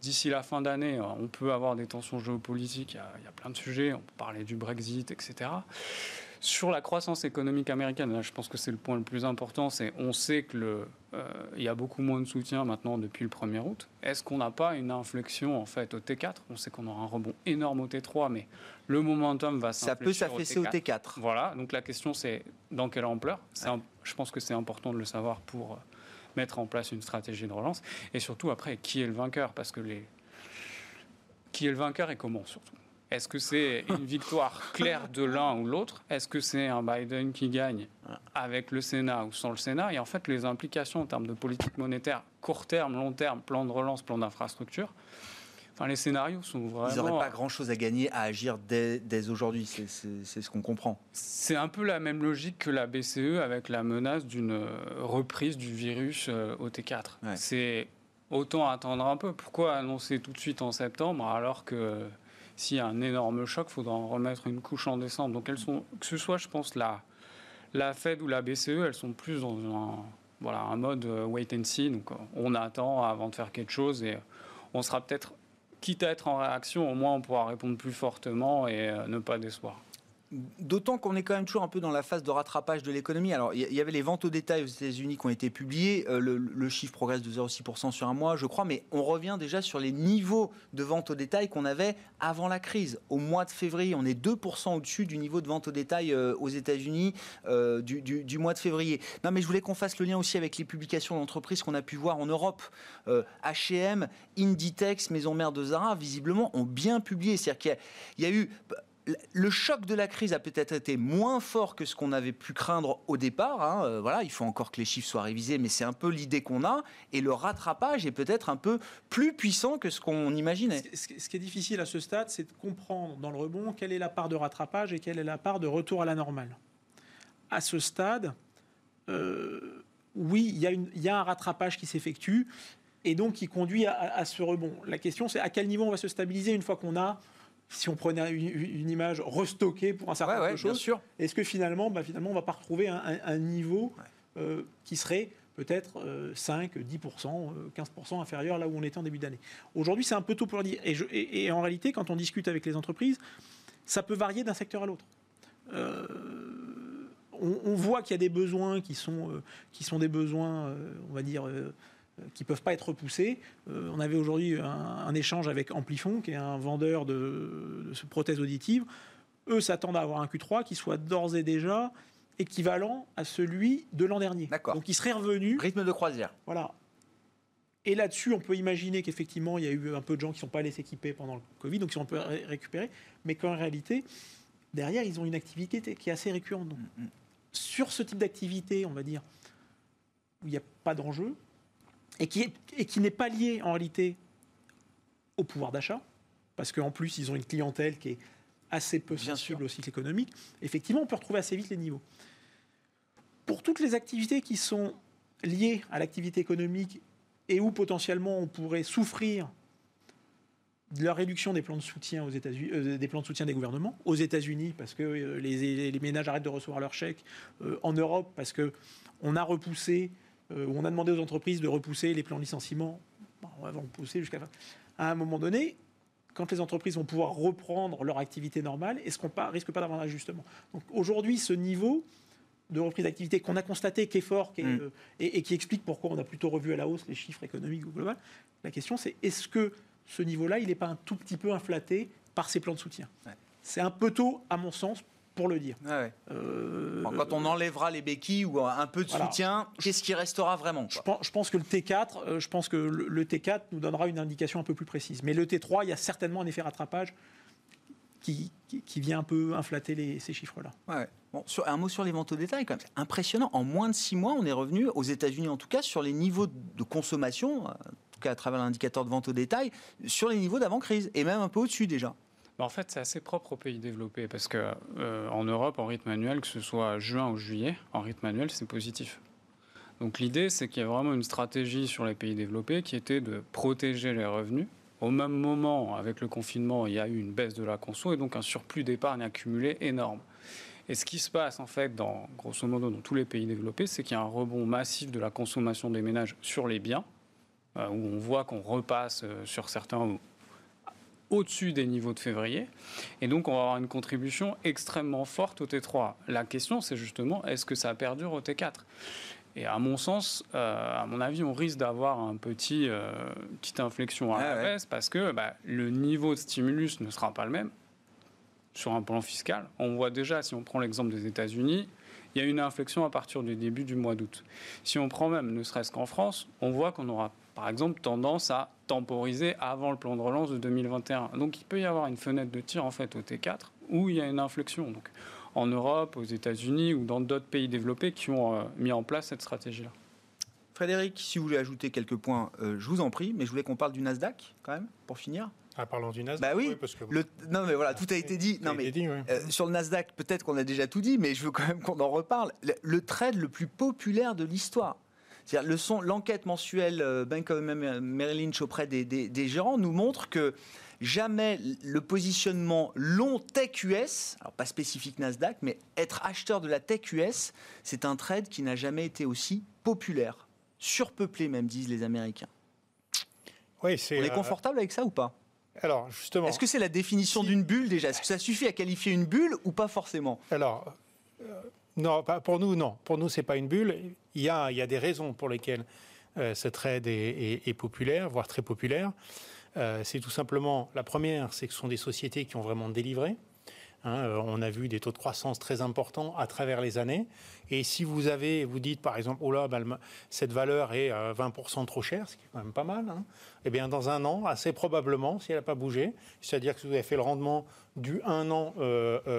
D'ici la fin d'année, on peut avoir des tensions géopolitiques, il y, a, il y, a, plein de sujets, on peut parler du Brexit, etc. Sur la croissance économique américaine, je pense que c'est le point le plus important, c'est on sait que le, euh, il y a beaucoup moins de soutien maintenant depuis le 1er août. Est-ce qu'on n'a pas une inflexion en fait au T4 On sait qu'on aura un rebond énorme au T3, mais le momentum va Ça peut s'affaisser au, T4. Voilà, donc la question c'est dans quelle ampleur? Je pense que c'est important de le savoir pour euh, mettre en place une stratégie de relance. Et surtout après, qui est le vainqueur? Parce que les... Qui est le vainqueur et comment surtout? Est-ce que c'est une (laughs) victoire claire de l'un ou l'autre? Est-ce que c'est un Biden qui gagne avec le Sénat ou sans le Sénat? Et en fait, les implications en termes de politique monétaire, court terme, long terme, plan de relance, plan d'infrastructure, Enfin, les scénarios sont vraiment. Ils n'auraient pas grand-chose à gagner à agir dès, aujourd'hui, c'est ce qu'on comprend. C'est un peu la même logique que la BCE avec la menace d'une reprise du virus euh, au T4. C'est autant attendre un peu. Pourquoi annoncer tout de suite en septembre alors que s'il y a un énorme choc, il faudra en remettre une couche en décembre. Donc elles sont, que ce soit, je pense, la, la Fed ou la BCE, elles sont plus dans un, voilà, un mode euh, wait and see. Donc on attend avant de faire quelque chose et on sera peut-être, quitte à être en réaction, au moins on pourra répondre plus fortement et euh, ne pas décevoir. D'autant qu'on est quand même toujours un peu dans la phase de rattrapage de l'économie. Alors, il y avait les ventes au détail aux États-Unis qui ont été publiées. Euh, le, chiffre progresse de 0,6% sur un mois, je crois, mais on revient déjà sur les niveaux de vente au détail qu'on avait avant la crise. Au mois de février, on est 2% au-dessus du niveau de vente au détail euh, aux États-Unis euh, du, mois de février. Non, mais je voulais qu'on fasse le lien aussi avec les publications d'entreprises qu'on a pu voir en Europe. H&M, Inditex, Maison Mère de Zara, visiblement, ont bien publié. C'est-à-dire qu'il y a eu le choc de la crise a peut-être été moins fort que ce qu'on avait pu craindre au départ. Hein. Euh, voilà, il faut encore que les chiffres soient révisés, mais c'est un peu l'idée qu'on a. Et le rattrapage est peut-être un peu plus puissant que ce qu'on imaginait. Ce qui est difficile à ce stade, c'est de comprendre dans le rebond quelle est la part de rattrapage et quelle est la part de retour à la normale. À ce stade, euh, oui, il y, a un rattrapage qui s'effectue et donc qui conduit à ce rebond. La question, c'est à quel niveau on va se stabiliser une fois qu'on a si on prenait une, image restockée pour un certain nombre de choses, est-ce que finalement, bah, finalement, on ne va pas retrouver un, niveau euh, qui serait peut-être 5, 10%, 15% inférieur là où on était en début d'année? Aujourd'hui, c'est un peu tôt pour le dire. Et, en réalité, quand on discute avec les entreprises, ça peut varier d'un secteur à l'autre. Euh, on, voit qu'il y a des besoins qui sont, euh, qui sont des besoins, on va dire, qui ne peuvent pas être repoussés. Euh, on avait aujourd'hui un, échange avec Amplifon, qui est un vendeur de, de prothèses auditives. Eux s'attendent à avoir un Q3 qui soit d'ores et déjà équivalent à celui de l'an dernier. Donc il serait revenu. Rythme de croisière. Voilà. Et là-dessus, on peut imaginer qu'effectivement, il y a eu un peu de gens qui ne sont pas allés s'équiper pendant le Covid, donc ils ont un peu récupéré, mais qu'en réalité, derrière, ils ont une activité qui est assez récurrente. Mm, mm. Sur ce type d'activité, on va dire, où il n'y a pas d'enjeu, et qui, et qui n'est pas lié en réalité au pouvoir d'achat, parce qu'en plus, ils ont une clientèle qui est assez peu sensible au cycle économique, effectivement, on peut retrouver assez vite les niveaux. Pour toutes les activités qui sont liées à l'activité économique et où potentiellement on pourrait souffrir de la réduction des plans de soutien aux États-Unis, euh, des plans de soutien des gouvernements aux États-Unis parce que euh, les, les, ménages arrêtent de recevoir leurs chèques, euh, en Europe parce que on a repoussé où on a demandé aux entreprises de repousser les plans de licenciement. on va repousser jusqu'à À un moment donné, quand les entreprises vont pouvoir reprendre leur activité normale, est-ce qu'on ne risque pas d'avoir un ajustement? Donc aujourd'hui, ce niveau de reprise d'activité qu'on a constaté qui est fort mm. euh, et, qui explique pourquoi on a plutôt revu à la hausse les chiffres économiques global, la question c'est est-ce que ce niveau-là, il n'est pas un tout petit peu inflaté par ces plans de soutien? C'est un peu tôt, à mon sens, pour le dire. Euh, quand on enlèvera les béquilles ou un peu de soutien, qu'est-ce qui restera vraiment je pense, que le T4, euh, je pense que le, T4 nous donnera une indication un peu plus précise. Mais le T3, il y a certainement un effet rattrapage qui, qui, vient un peu inflater ces chiffres-là. Bon, sur, un mot sur les ventes au détail, quand même. impressionnant. En moins de six mois, on est revenu, aux États-Unis en tout cas, sur les niveaux de consommation, en tout cas à travers l'indicateur de vente au détail, sur les niveaux d'avant-crise, et même un peu au-dessus déjà. En fait, c'est assez propre aux pays développés parce que euh, en Europe, en rythme annuel, que ce soit juin ou juillet, en rythme annuel, c'est positif. Donc l'idée, c'est qu'il y a vraiment une stratégie sur les pays développés qui était de protéger les revenus. Au même moment, avec le confinement, il y a eu une baisse de la conso et donc un surplus d'épargne accumulé énorme. Et ce qui se passe, en fait, dans, grosso modo, dans tous les pays développés, c'est qu'il y a un rebond massif de la consommation des ménages sur les biens, euh, où on voit qu'on repasse euh, sur certains au-dessus des niveaux de février. Et donc, on va avoir une contribution extrêmement forte au T3. La question, c'est justement, est-ce que ça perdure au T4 et à mon sens, euh, à mon avis, on risque d'avoir un petit, euh, une petite inflexion à Ah la ouais. baisse parce que bah, le niveau de stimulus ne sera pas le même sur un plan fiscal. On voit déjà, si on prend l'exemple des États-Unis, il y a une inflexion à partir du début du mois d'août. Si on prend même, ne serait-ce qu'en France, on voit qu'on aura, par exemple, tendance à temporiser avant le plan de relance de 2021. Donc il peut y avoir une fenêtre de tir en fait au T4 où il y a une inflexion. Donc en Europe, aux États-Unis ou dans d'autres pays développés qui ont euh, mis en place cette stratégie-là. Frédéric, si vous voulez ajouter quelques points, euh, je vous en prie, mais je voulais qu'on parle du Nasdaq quand même, pour finir. Ah, parlons du Nasdaq. Bah oui, parce que Le... Non mais voilà, tout a été dit. Non mais été dit, oui. Euh, sur le Nasdaq, peut-être qu'on a déjà tout dit, mais je veux quand même qu'on en reparle. Le, le trade le plus populaire de l'histoire. C'est-à-dire le l'enquête mensuelle euh, Bank of Merrill Lynch auprès des, des- des gérants nous montre que jamais le positionnement long tech US, alors pas spécifique Nasdaq, mais être acheteur de la tech US, c'est un trade qui n'a jamais été aussi populaire, surpeuplé même disent les Américains. Oui, c'est. On est euh, confortable avec ça ou pas? alors, justement. Est-ce que c'est la définition d'une bulle déjà? Est-ce que ça suffit à qualifier une bulle ou pas forcément? Alors, euh, non, pour nous, non. Pour nous, c'est pas une bulle. Il y a, il y a des raisons pour lesquelles euh, ce trade est, populaire, voire très populaire. Euh, c'est tout simplement, la première, c'est que ce sont des sociétés qui ont vraiment délivré. Hein, euh, on a vu des taux de croissance très importants à travers les années. Et si vous avez, vous dites par exemple, oh là, le- cette valeur est euh, 20% trop chère, ce qui est quand même pas mal, hein, eh bien dans un an, assez probablement, si elle n'a pas bougé, c'est-à-dire que vous avez fait le rendement du 1 an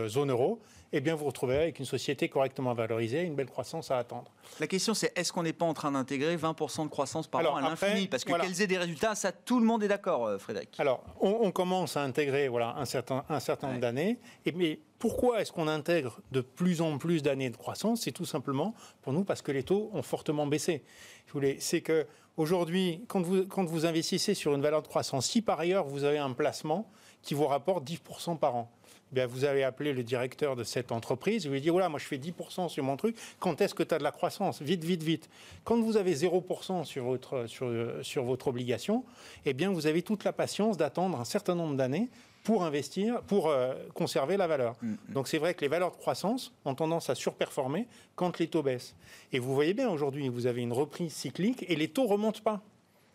zone euro, eh bien vous vous retrouvez avec une société correctement valorisée, une belle croissance à attendre. La question, c'est est-ce qu'on n'est pas en train d'intégrer 20% de croissance par Alors, an à l'infini? Parce que voilà. qu'elles aient des résultats, ça, tout le monde est d'accord, euh, Frédéric. Alors, on, on commence à intégrer voilà, un certain, un certain Ouais. nombre d'années. Et mais pourquoi est-ce qu'on intègre de plus en plus d'années de croissance? C'est tout simplement pour nous parce que les taux ont fortement baissé. Je voulais, c'est que aujourd'hui, quand vous, quand vous investissez sur une valeur de croissance, si par ailleurs vous avez un placement qui vous rapporte 10% par an, eh bien, vous allez appeler le directeur de cette entreprise vous lui dire voilà, moi je fais 10% sur mon truc, quand est-ce que tu as de la croissance? Vite, vite, vite. Quand vous avez 0% sur votre, sur, sur votre obligation, eh bien, vous avez toute la patience d'attendre un certain nombre d'années pour investir, pour euh, conserver la valeur. Donc c'est vrai que les valeurs de croissance ont tendance à surperformer quand les taux baissent. Et vous voyez bien aujourd'hui, vous avez une reprise cyclique et les taux remontent pas.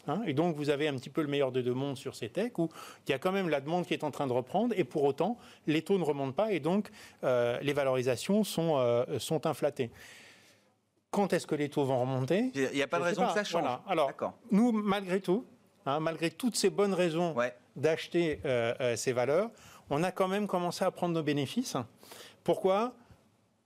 Hein, et donc, vous avez un petit peu le meilleur des deux mondes sur ces techs où il y a quand même la demande qui est en train de reprendre et pour autant, les taux ne remontent pas et donc euh, les valorisations sont, euh, sont inflatées. Quand est-ce que les taux vont remonter? Il n'y a pas de Je raison pas. que ça change. Voilà. Alors, nous, malgré tout, hein, malgré toutes ces bonnes raisons Ouais. d'acheter euh, ces valeurs, on a quand même commencé à prendre nos bénéfices. Pourquoi?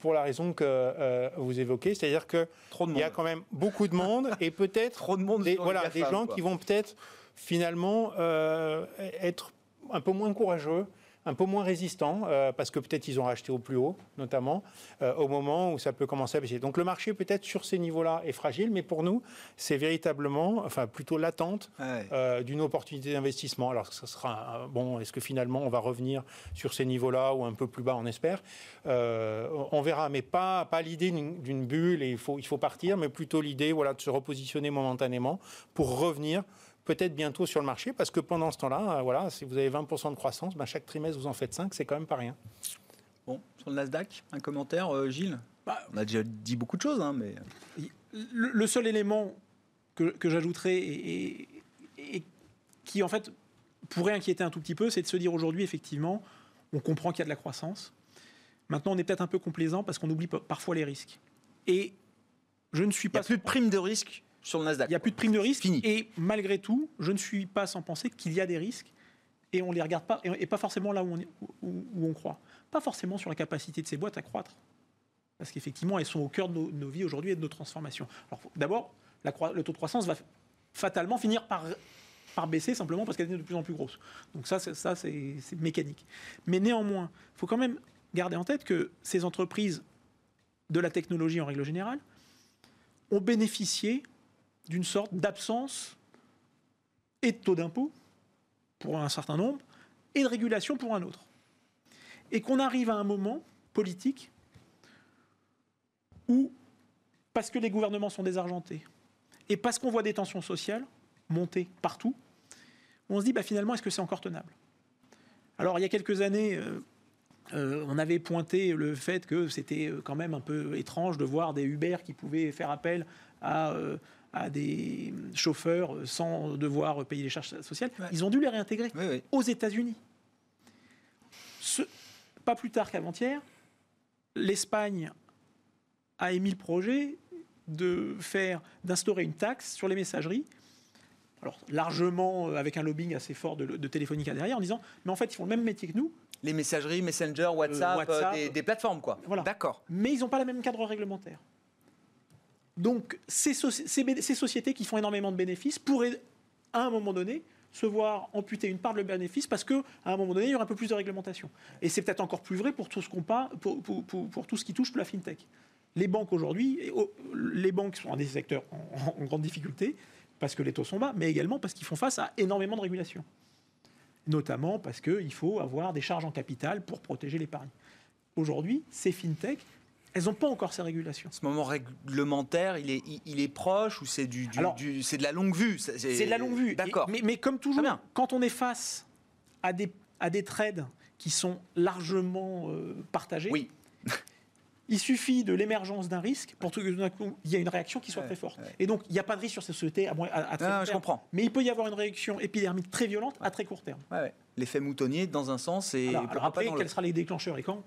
Pour la raison que euh, vous évoquez, c'est-à-dire que Trop de il y a quand même beaucoup de monde et (laughs) peut-être Trop de monde des, voilà, des gens quoi. qui vont peut-être finalement euh, être un peu moins courageux, un peu moins résistants, euh, parce que peut-être ils ont racheté au plus haut, notamment, euh, au moment où ça peut commencer à baisser. Donc le marché peut-être sur ces niveaux-là est fragile, mais pour nous, c'est véritablement, enfin plutôt l'attente Ouais. euh, d'une opportunité d'investissement. Alors, ça sera bon. Est-ce que finalement on va revenir sur ces niveaux-là ou un peu plus bas, on espère Euh, On verra, mais pas pas l'idée d'une d'une bulle et il faut il faut partir, mais plutôt l'idée voilà de se repositionner momentanément pour revenir. Peut-être bientôt sur le marché, parce que pendant ce temps-là, euh, voilà, si vous avez 20% de croissance, ben chaque trimestre vous en faites 5, c'est quand même pas rien. Bon, sur le Nasdaq, un commentaire, euh, Gilles? Bah, On a déjà dit beaucoup de choses, hein, mais. le, le seul élément que, que j'ajouterais et, et- et qui en fait pourrait inquiéter un tout petit peu, c'est de se dire aujourd'hui effectivement, on comprend qu'il y a de la croissance. Maintenant, on est peut-être un peu complaisant parce qu'on oublie pa- parfois les risques. Et je ne suis Il n'y pas a plus de prime de risque sur le Nasdaq. il n'y a plus de prime de risque. Fini. Et malgré tout, je ne suis pas sans penser qu'il y a des risques et on ne les regarde pas, et, pas forcément là où on, est- où- où on croit. Pas forcément sur la capacité de ces boîtes à croître. Parce qu'effectivement, elles sont au cœur de nos, nos vies aujourd'hui et de nos transformations. Alors, d'abord, le taux de croissance va fatalement finir par par baisser simplement parce qu'elle est de plus en plus grosse. Donc ça, ça c'est mécanique. Mais néanmoins, il faut quand même garder en tête que ces entreprises de la technologie en règle générale ont bénéficié d'une sorte d'absence et de taux d'impôt pour un certain nombre et de régulation pour un autre. Et qu'on arrive à un moment politique où, parce que les gouvernements sont désargentés et parce qu'on voit des tensions sociales monter partout, on se dit bah, finalement, est-ce que c'est encore tenable? Alors, il y a quelques années, euh, euh, on avait pointé le fait que c'était euh, quand même un peu étrange de voir des Uber qui pouvaient faire appel à, à des chauffeurs sans devoir payer les charges sociales. Ils ont dû les réintégrer aux États-Unis. pas plus tard qu'avant-hier, l'Espagne a émis le projet de faire d'instaurer une taxe sur les messageries alors largement euh, avec un lobbying assez fort de, de Téléfonica derrière, en disant mais en fait ils font le même métier que nous. Les messageries, Messenger, WhatsApp, euh, des, plateformes quoi. Voilà. D'accord. Mais ils n'ont pas le même cadre réglementaire. Donc ces, sociétés qui font énormément de bénéfices pourraient à un moment donné se voir amputer une part de le bénéfice parce qu'à un moment donné, il y aura un peu plus de réglementation. Et c'est peut-être encore plus vrai pour tout ce pour, tout ce qui touche la fintech. Les banques aujourd'hui, les banques sont dans des secteurs en grande difficulté parce que les taux sont bas, mais également parce qu'ils font face à énormément de régulations. Notamment parce qu'il faut avoir des charges en capital pour protéger l'épargne. Aujourd'hui, ces fintech, elles n'ont pas encore ces régulations. Ce moment réglementaire, il est, il est proche ou c'est du, du, c'est de la longue vue C'est de la longue vue. D'accord. Mais, mais, comme toujours, quand on est face à des, à des trades qui sont largement euh, partagés, oui. (laughs) Il suffit de l'émergence d'un risque pour qu'il y ait une réaction qui soit très forte. Et donc, il n'y a pas de risque sur ces sociétés à, à, très non, Je comprends. Mais il peut y avoir une réaction épidermique très violente à très court terme. L'effet moutonnier, dans un sens, et alors, après, quels seront les déclencheurs et quand?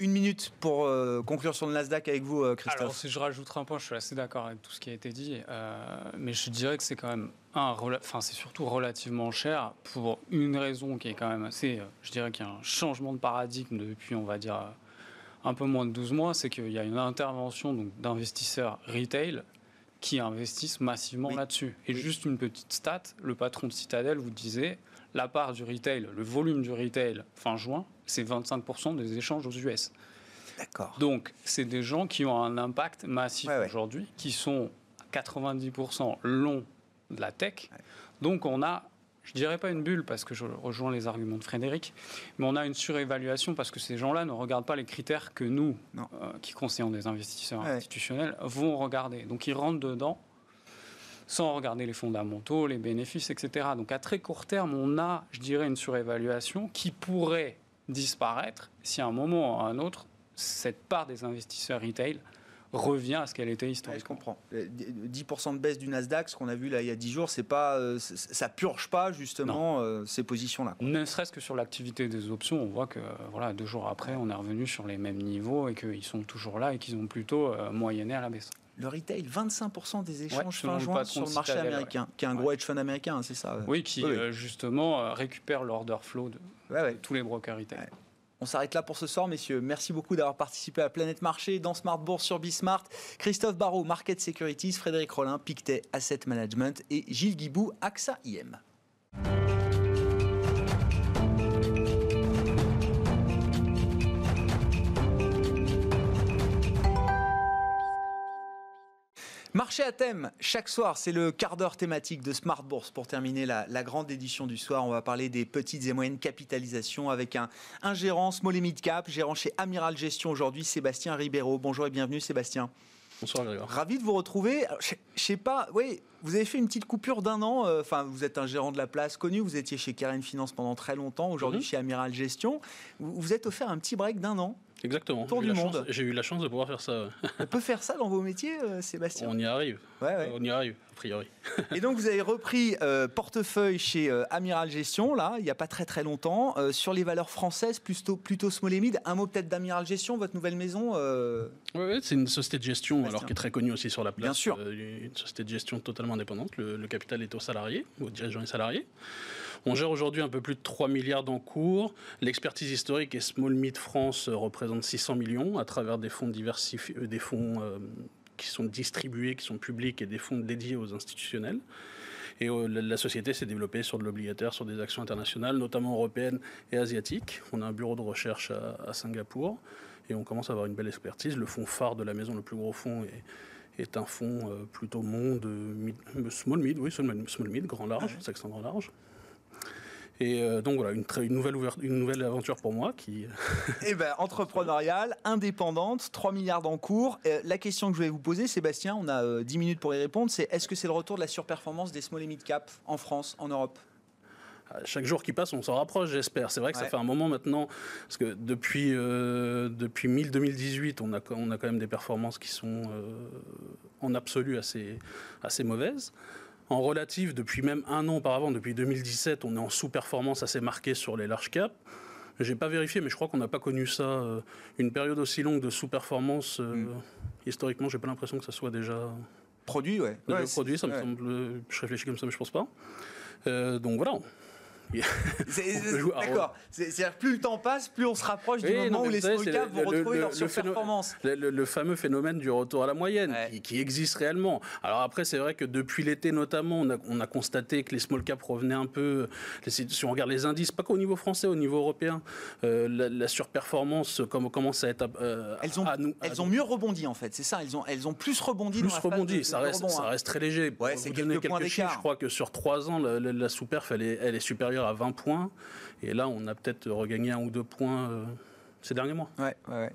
Une minute pour euh, conclure sur le Nasdaq avec vous, euh, Christophe. Alors, si je rajoute un point, je suis assez d'accord avec tout ce qui a été dit, euh, mais je dirais que c'est quand même un, enfin c'est surtout relativement cher pour une raison qui est quand même assez, je dirais qu'il y a un changement de paradigme depuis, on va dire un peu moins de 12 mois, c'est qu'il y a une intervention d'investisseurs retail qui investissent massivement là-dessus. Et juste une petite stat, le patron de Citadel vous disait, la part du retail, le volume du retail fin juin, c'est 25% des échanges aux US. D'accord. Donc, c'est des gens qui ont un impact massif aujourd'hui, qui sont à 90% longs de la tech. Donc, on a je dirais pas une bulle parce que je rejoins les arguments de Frédéric, mais on a une surévaluation parce que ces gens-là ne regardent pas les critères que nous, euh, qui conseillons des investisseurs institutionnels, vont regarder. Donc ils rentrent dedans sans regarder les fondamentaux, les bénéfices, etc. Donc à très court terme, on a, je dirais, une surévaluation qui pourrait disparaître si à un moment ou à un autre, cette part des investisseurs retail revient à ce qu'elle était historiquement. je comprends. 10% de baisse du Nasdaq, ce qu'on a vu là il y a 10 jours, c'est pas, euh, ça purge pas justement euh, ces positions-là. Ne serait-ce que sur l'activité des options, on voit que voilà, deux jours après, on est revenu sur les mêmes niveaux et qu'ils sont toujours là et qu'ils ont plutôt euh, moyenné à la baisse. Le retail, 25% des échanges fin juin sur le marché américain, qui est un gros hedge fund américain, c'est ça Oui, qui justement récupère l'order flow de, tous les brokers retail. On s'arrête là pour ce soir, messieurs. Merci beaucoup d'avoir participé à Planète Marché dans Smart Bourse sur Bismart. Christophe Barrault, Market Securities, Frédéric Rollin, Pictet Asset Management et Gilles Guibou, AXA IM. Marché à thème, chaque soir, c'est le quart d'heure thématique de Smart Bourse. Pour terminer la, grande édition du soir, on va parler des petites et moyennes capitalisations avec un, un gérant small et mid cap, gérant chez Amiral Gestion aujourd'hui, Sébastien Ribeiro. Bonjour et bienvenue Sébastien. Bonsoir Grégoire. Ravi de vous retrouver. je, ne sais pas, oui, vous avez fait une petite coupure d'un an. Euh, enfin, vous êtes un gérant de la place connu. Vous étiez chez Karen Finance pendant très longtemps. Aujourd'hui, mhm. chez Amiral Gestion. Vous vous êtes offert un petit break d'un an. Exactement. Tour du monde. J'ai eu la chance de pouvoir faire ça. On peut faire ça dans vos métiers, euh, Sébastien? On y arrive. On y arrive, a priori. (laughs) Et donc, vous avez repris euh, portefeuille chez euh, Amiral Gestion, là, il n'y a pas très très longtemps, sur les valeurs françaises, plutôt, plutôt small et mid. Un mot peut-être d'Amiral Gestion, votre nouvelle maison Oui, c'est une société de gestion, alors qui est très connue aussi sur la place. Bien sûr. une société de gestion totalement indépendante. Le, le capital est aux salariés, aux dirigeants et salariés. On gère aujourd'hui un peu plus de 3 milliards d'encours. L'expertise historique et Small Mid France représente 600 millions à travers des fonds diversifiés, euh, des fonds euh, qui sont distribués, qui sont publics et des fonds dédiés aux institutionnels. Et la, société s'est développée sur de l'obligataire, sur des actions internationales, notamment européennes et asiatiques. On a un bureau de recherche à, Singapour et on commence à avoir une belle expertise. Le fonds phare de la maison, le plus gros fonds, est, est un fonds plutôt monde, small mid, oui, small mid, grand large, section grand large. Et euh, donc voilà, une, une, nouvelle une nouvelle aventure pour moi qui. (laughs) eh ben, entrepreneuriale, indépendante, 3 milliards en cours. Euh, la question que je vais vous poser, Sébastien, on a 10 euh, minutes pour y répondre, c'est est-ce que c'est le retour de la surperformance des small et mid cap en France, en Europe? Chaque jour qui passe, on s'en rapproche, j'espère. C'est vrai que ça fait un moment maintenant, parce que depuis, depuis 2018, on a, on a quand même des performances qui sont en absolu assez, assez mauvaises. En relative, depuis même un an auparavant, depuis 2017, on est en sous-performance assez marquée sur les large caps. J'ai pas vérifié, mais je crois qu'on n'a pas connu ça, euh, une période aussi longue de sous-performance. Euh, mm. Historiquement, j'ai pas l'impression que ça soit déjà produit, ouais. produit, ça me semble. Je réfléchis comme ça, mais je pense pas. Euh, donc voilà, (laughs) D'accord. C'est-à-dire plus le temps passe, plus on se rapproche du moment où les small caps vont retrouver leur surperformance. Le, fameux phénomène du retour à la moyenne qui, existe réellement. Alors après, c'est vrai que depuis l'été notamment, on a, constaté que les small caps revenaient un peu. Si on regarde les indices, pas qu'au niveau français, au niveau européen, euh, la, surperformance commence à être. Euh, elles ont, elles ont mieux rebondi en fait. C'est ça. Elles ont, elles ont plus rebondi. Plus rebondi. ça, reste, ça reste très léger. Ouais, c'est quelques, quelques chiffres. Je crois que sur trois ans, la, la sous-perf, elle est, elle est supérieure à 20 points. Et là, on a peut-être regagné un ou deux points euh, ces derniers mois. Ouais, ouais,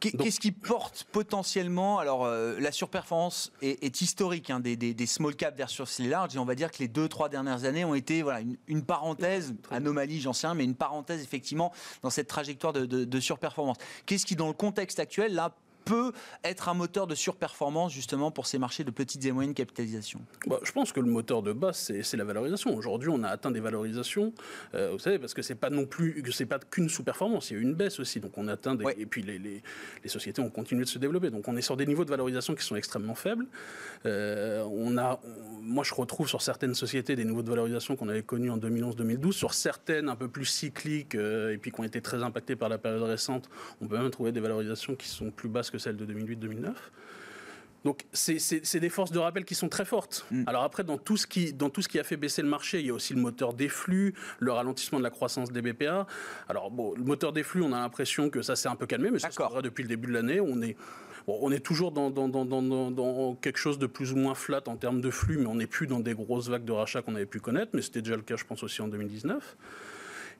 Qu'est-ce qui porte potentiellement Alors, euh, la surperformance est, historique hein, des, small cap versus les larges, et on va dire que les deux, trois dernières années ont été voilà, une, parenthèse, anomalie, j'en sais rien, mais une parenthèse effectivement dans cette trajectoire de, de surperformance. Qu'est-ce qui, dans le contexte actuel, là, peut être un moteur de surperformance justement pour ces marchés de petites et moyennes capitalisations? Bah, Je pense que le moteur de base, c'est la valorisation. Aujourd'hui, on a atteint des valorisations, euh, vous savez, parce que c'est pas non plus, c'est pas qu'une sous-performance, il y a eu une baisse aussi. Donc on atteint des, et puis les, les, les, sociétés ont continué de se développer. Donc on est sur des niveaux de valorisation qui sont extrêmement faibles. Euh, on a, moi, je retrouve sur certaines sociétés des niveaux de valorisation qu'on avait connus en 2011-2012, sur certaines un peu plus cycliques euh, et puis qui ont été très impactées par la période récente. On peut même trouver des valorisations qui sont plus basses que celle de 2008-2009. Donc c'est des forces de rappel qui sont très fortes. Mm. Alors après, dans tout, ce qui, dans tout ce qui a fait baisser le marché, il y a aussi le moteur des flux, le ralentissement de la croissance des BPA. Alors bon, le moteur des flux, on a l'impression que ça s'est un peu calmé, mais c'est vrai depuis le début de l'année. On est, on est toujours dans, dans, dans, dans, quelque chose de plus ou moins flat en termes de flux, mais on n'est plus dans des grosses vagues de rachat qu'on avait pu connaître, mais c'était déjà le cas, je pense, aussi en 2019.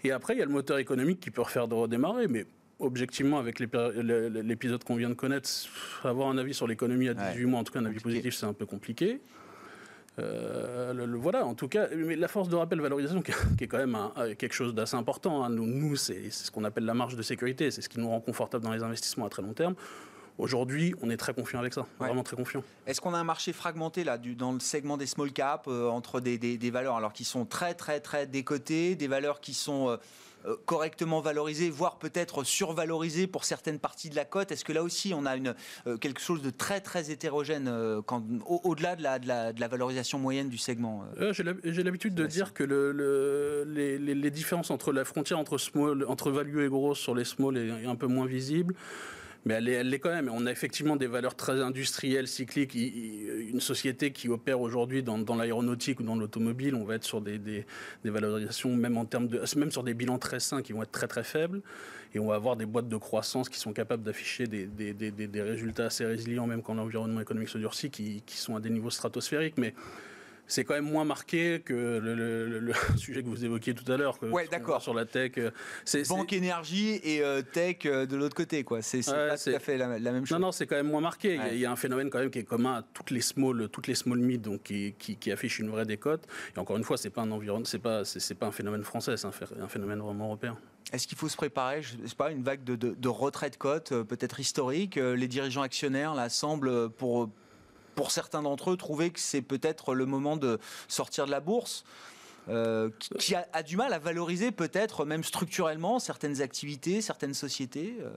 Et après, il y a le moteur économique qui peut refaire de redémarrer, mais objectivement, avec l'épisode qu'on vient de connaître, avoir un avis sur l'économie à 18 mois, en tout cas un avis positif, c'est un peu compliqué. Euh, le, voilà, en tout cas, mais la force de rappel valorisation qui, est quand même quelque chose d'assez important. Hein. Nous, nous c'est ce qu'on appelle la marge de sécurité, c'est ce qui nous rend confortable dans les investissements à très long terme. Aujourd'hui, on est très confiant avec ça, vraiment très confiant. Est-ce qu'on a un marché fragmenté là, du, dans le segment des small caps euh, entre des, des, des, valeurs alors qui sont très très très décotées, des valeurs qui sont euh, euh, correctement valorisé, voire peut-être survalorisé pour certaines parties de la cote Est-ce que là aussi on a euh, quelque chose de très très hétérogène euh, au-delà de, la, valorisation moyenne du segment J'ai l'habitude de dire que le, les, différences entre la frontière entre, small, entre value et gros sur les small est un peu moins visible mais elle l'est quand même. On a effectivement des valeurs très industrielles, cycliques. Une société qui opère aujourd'hui dans, l'aéronautique ou dans l'automobile, on va être sur des, valorisations, même en termes de, même sur des bilans très sains qui vont être très très faibles. Et on va avoir des boîtes de croissance qui sont capables d'afficher des, des, résultats assez résilients, même quand l'environnement économique se durcit, qui, qui sont à des niveaux stratosphériques. Mais c'est quand même moins marqué que le, (laughs) sujet que vous évoquiez tout à l'heure. Ouais, d'accord. Sur la tech. Euh, c'est, Banque énergie et euh, tech euh, de l'autre côté, quoi. C'est, pas tout à fait la, même chose. Non, non, c'est quand même moins marqué. Il, y a, un phénomène quand même qui est commun à toutes les small, toutes les small mid, donc qui, qui, affichent une vraie décote. Et encore une fois, c'est pas un environnement, c'est pas, c'est, pas un phénomène français, c'est un, phénomène vraiment européen. Est-ce qu'il faut se préparer, je sais pas, une vague de, de, de retrait de cote, peut-être historique Les dirigeants actionnaires là semblent pour pour certains d'entre eux, trouver que c'est peut-être le moment de sortir de la bourse euh, qui, a, du mal à valoriser peut-être même structurellement certaines activités, certaines sociétés euh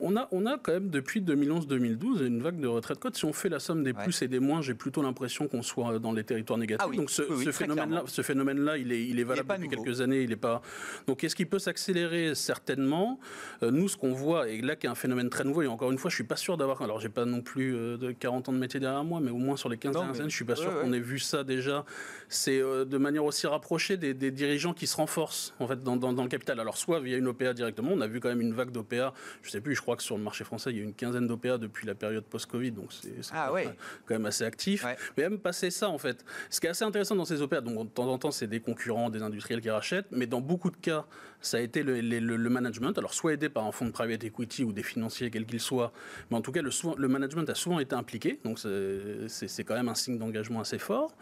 on a, on a quand même depuis 2011-2012 une vague de retrait de cote. Si on fait la somme des plus et des moins, j'ai plutôt l'impression qu'on soit dans les territoires négatifs. Ah Donc ce, phénomène-là, ce phénomène-là, il est, il est valable depuis quelques années. Il est pas. Donc est-ce qu'il peut s'accélérer? Certainement euh, Nous, ce qu'on voit, et là qui est un phénomène très nouveau, et encore une fois, je suis pas sûr d'avoir. Alors j'ai pas non plus euh, de 40 ans de métier derrière moi, mais au moins sur les 15 dernières années, je suis pas sûr qu'on ait vu ça déjà. C'est euh, de manière aussi rapprochée des, dirigeants qui se renforcent en fait dans, dans, dans, le capital. Alors soit via une OPA directement, on a vu quand même une vague d'OPA. Je sais plus, je crois que sur le marché français, il y a une quinzaine d'OPA depuis la période post-Covid, donc c'est ah quand même assez actif. Mais même passer ça, en fait, ce qui est assez intéressant dans ces OPA, donc de temps en temps, c'est des concurrents, des industriels qui rachètent, mais dans beaucoup de cas, ça a été le, management, alors soit aidé par un fonds de private equity ou des financiers, quels qu'ils soient, mais en tout cas, le, le management a souvent été impliqué, donc c'est quand même un signe d'engagement assez fort.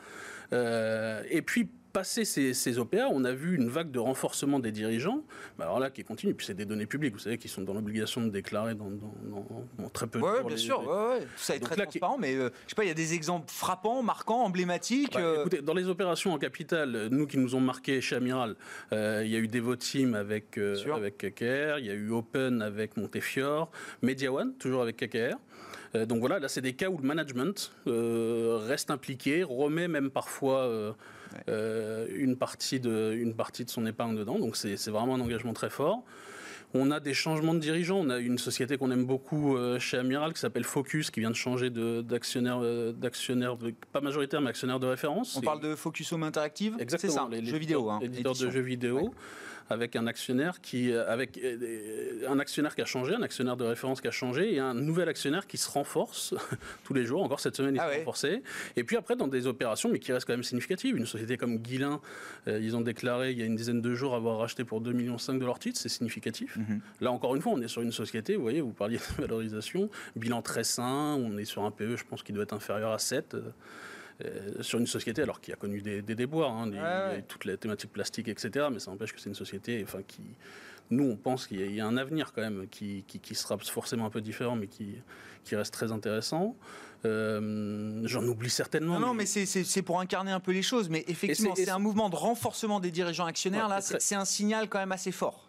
Euh, et puis, passé ces, ces, OPA, on a vu une vague de renforcement des dirigeants, bah, alors là qui continue, puis c'est des données publiques, vous savez, qui sont dans l'obligation de déclarer dans, très peu de temps. Oui, bien sûr, tout ça est très transparent, mais euh, je sais pas, il y a des exemples frappants, marquants, emblématiques. Bah, euh. écoutez, dans les opérations en capital, nous qui nous ont marqué chez Amiral, euh, il y a eu Devoteam avec, avec KKR, il y a eu Open avec Montefiore, Media One, toujours avec KKR. Donc voilà, là c'est des cas où le management reste impliqué, remet même parfois euh, une, partie de, une partie de son épargne dedans. Donc c'est vraiment un engagement très fort. On a des changements de dirigeants. On a une société qu'on aime beaucoup euh, chez Amiral qui s'appelle Focus, qui vient de changer d'actionnaire, euh, d'actionnaire, pas majoritaire, mais actionnaire de référence. On parle de Focus Home Interactive Exactement. C'est ça, les, jeux vidéo. Hein, éditeur de jeux vidéo avec un actionnaire qui, euh, avec euh, un actionnaire qui a changé, un actionnaire de référence qui a changé, et un nouvel actionnaire qui se renforce (laughs) tous les jours. Encore cette semaine, il ah s'est renforcé. Et puis après, dans des opérations, mais qui restent quand même significatives. Une société comme Guilin, euh, ils ont déclaré il y a une dizaine de jours avoir racheté pour 2,5 millions de leur titre, c'est significatif. Mhm. Là, encore une fois, on est sur une société, vous voyez, vous parliez de (laughs) valorisation, bilan très sain, on est sur un PE, je pense, qui doit être inférieur à 7. Euh, sur une société alors qui a connu des, déboires, hein, toutes les thématiques plastiques, etc. Mais ça n'empêche que c'est une société, enfin qui, nous on pense qu'il y, a un avenir quand même qui, qui, sera forcément un peu différent, mais qui, qui reste très intéressant. Euh, j'en oublie certainement. Non, non mais, c'est pour incarner un peu les choses. Mais effectivement, c'est un mouvement de renforcement des dirigeants actionnaires. là, c'est un signal quand même assez fort.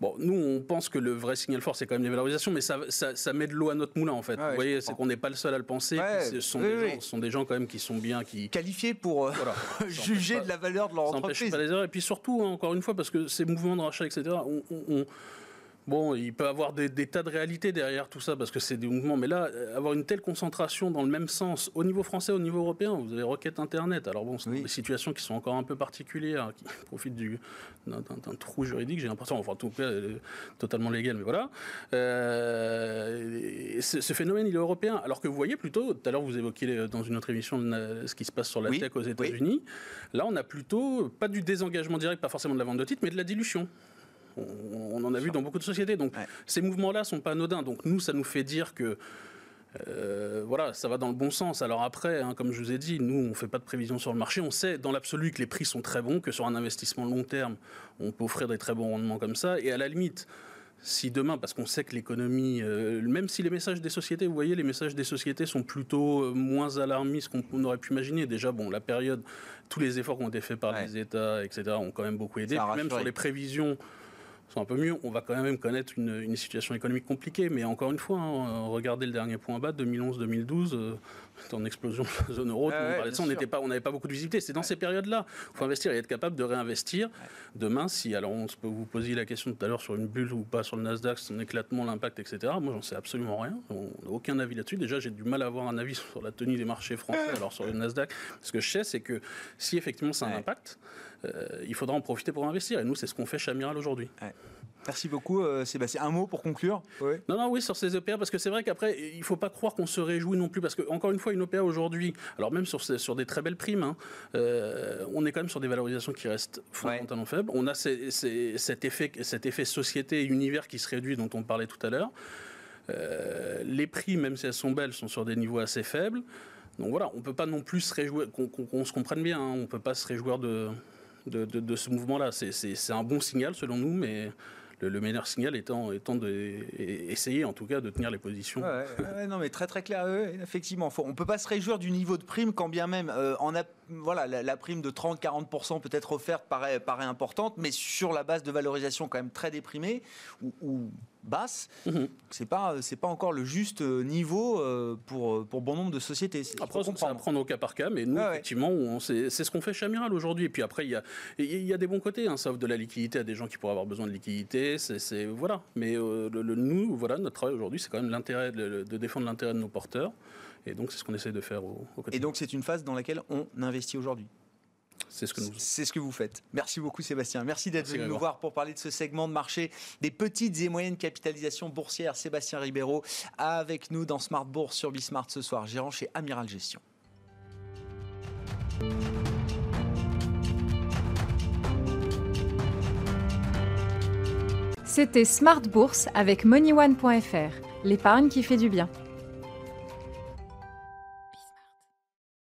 Bon, nous, on pense que le vrai signal fort, c'est quand même les valorisations, mais ça, ça, met de l'eau à notre moulin, en fait. Vous voyez, c'est qu'on n'est pas le seul à le penser. ce, sont des gens, sont des gens, quand même, qui sont bien. qui Qualifiés pour euh, (laughs) juger de la valeur de leur entreprise. Pas les erreurs. Et puis surtout, hein, encore une fois, parce que ces mouvements de rachat, etc., on Bon, il peut avoir des, tas de réalités derrière tout ça, parce que c'est des mouvements. Mais là, avoir une telle concentration dans le même sens, au niveau français, au niveau européen, vous avez requête Internet. Alors bon, c'est des situations qui sont encore un peu particulières, qui (laughs) profitent d'un, trou juridique, j'ai l'impression, enfin en tout cas, euh, totalement légal, mais voilà. Euh, ce phénomène, il est européen. Alors que vous voyez plutôt, tout à l'heure, vous évoquiez dans une autre émission ce qui se passe sur la tech aux États-Unis. Là, on a plutôt pas du désengagement direct, pas forcément de la vente de titres, mais de la dilution. On, en a vu dans beaucoup de sociétés. Donc ces mouvements-là sont pas anodins. Donc nous, ça nous fait dire que euh, voilà, ça va dans le bon sens. Alors après, hein, comme je vous ai dit, nous, on ne fait pas de prévision sur le marché. On sait dans l'absolu que les prix sont très bons, que sur un investissement long terme, on peut offrir des très bons rendements comme ça. Et à la limite, si demain, parce qu'on sait que l'économie, euh, même si les messages des sociétés, vous voyez, les messages des sociétés sont plutôt euh, moins alarmistes qu'on aurait pu imaginer. Déjà, bon, la période, tous les efforts qui ont été faits par les États, etc., ont quand même beaucoup aidé. Même sur les prévisions sont un peu mieux. On va quand même connaître une, situation économique compliquée, mais encore une fois, hein, regardez le dernier point bas, 2011-2012, euh, en explosion (laughs) de la zone euro, pas, on n'avait pas beaucoup de visibilité. C'est dans ces périodes-là, il faut investir et être capable de réinvestir. Demain, si alors on peut vous poser la question tout à l'heure sur une bulle ou pas sur le Nasdaq, son éclatement, l'impact, etc. Moi, j'en sais absolument rien. On n'a aucun avis là-dessus. Déjà, j'ai du mal à avoir un avis sur la tenue des marchés français, (laughs) alors sur le Nasdaq. Ce que je sais, c'est que si effectivement c'est un impact, euh, il faudra en profiter pour investir. Et nous, c'est ce qu'on fait chez Amiral aujourd'hui. Merci beaucoup, euh, Sébastien. Un mot pour conclure Non, non, oui, sur ces OPA, parce que c'est vrai qu'après, il ne faut pas croire qu'on se réjouit non plus, parce que, encore une fois, une OPA aujourd'hui, alors même sur, sur des très belles primes, hein, euh, on est quand même sur des valorisations qui restent fondamentalement faibles. On a cet, effet, cet effet société et univers qui se réduit, dont on parlait tout à l'heure. les prix, même si elles sont belles, sont sur des niveaux assez faibles. Donc voilà, on ne peut pas non plus se réjouir, qu'on se comprenne bien, hein, on ne peut pas se réjouir de, de, ce mouvement-là. C'est un bon signal selon nous, mais le, meilleur signal étant, étant d'essayer en tout cas de tenir les positions. non mais très très clair, effectivement. on ne peut pas se réjouir du niveau de prime quand bien même euh, en, voilà, la, prime de 30-40% peut-être offerte paraît, paraît importante, mais sur la base de valorisation quand même très déprimée, ou, basse, mhm. c'est pas c'est pas encore le juste niveau pour pour bon nombre de sociétés. Après, va prendre au cas par cas, mais nous effectivement, c'est ce qu'on fait chez Amiral aujourd'hui. Et puis après, il y a il y a des bons côtés, hein, ça offre de la liquidité à des gens qui pourraient avoir besoin de liquidité, c'est voilà. Mais le, nous, voilà, notre travail aujourd'hui, c'est quand même l'intérêt de, de défendre l'intérêt de nos porteurs. Et donc, c'est ce qu'on essaie de faire au, au quotidien. Et donc, c'est une phase dans laquelle on investit aujourd'hui c'est ce que nous C'est ce que vous faites. Merci beaucoup Sébastien. Merci d'être venu nous voir pour parler de ce segment de marché des petites et moyennes capitalisations boursières. Sébastien Ribeiro avec nous dans Smart Bourse sur Bismart ce soir, gérant chez Amiral Gestion. C'était Smart Bourse avec MoneyOne.fr, l'épargne qui fait du bien.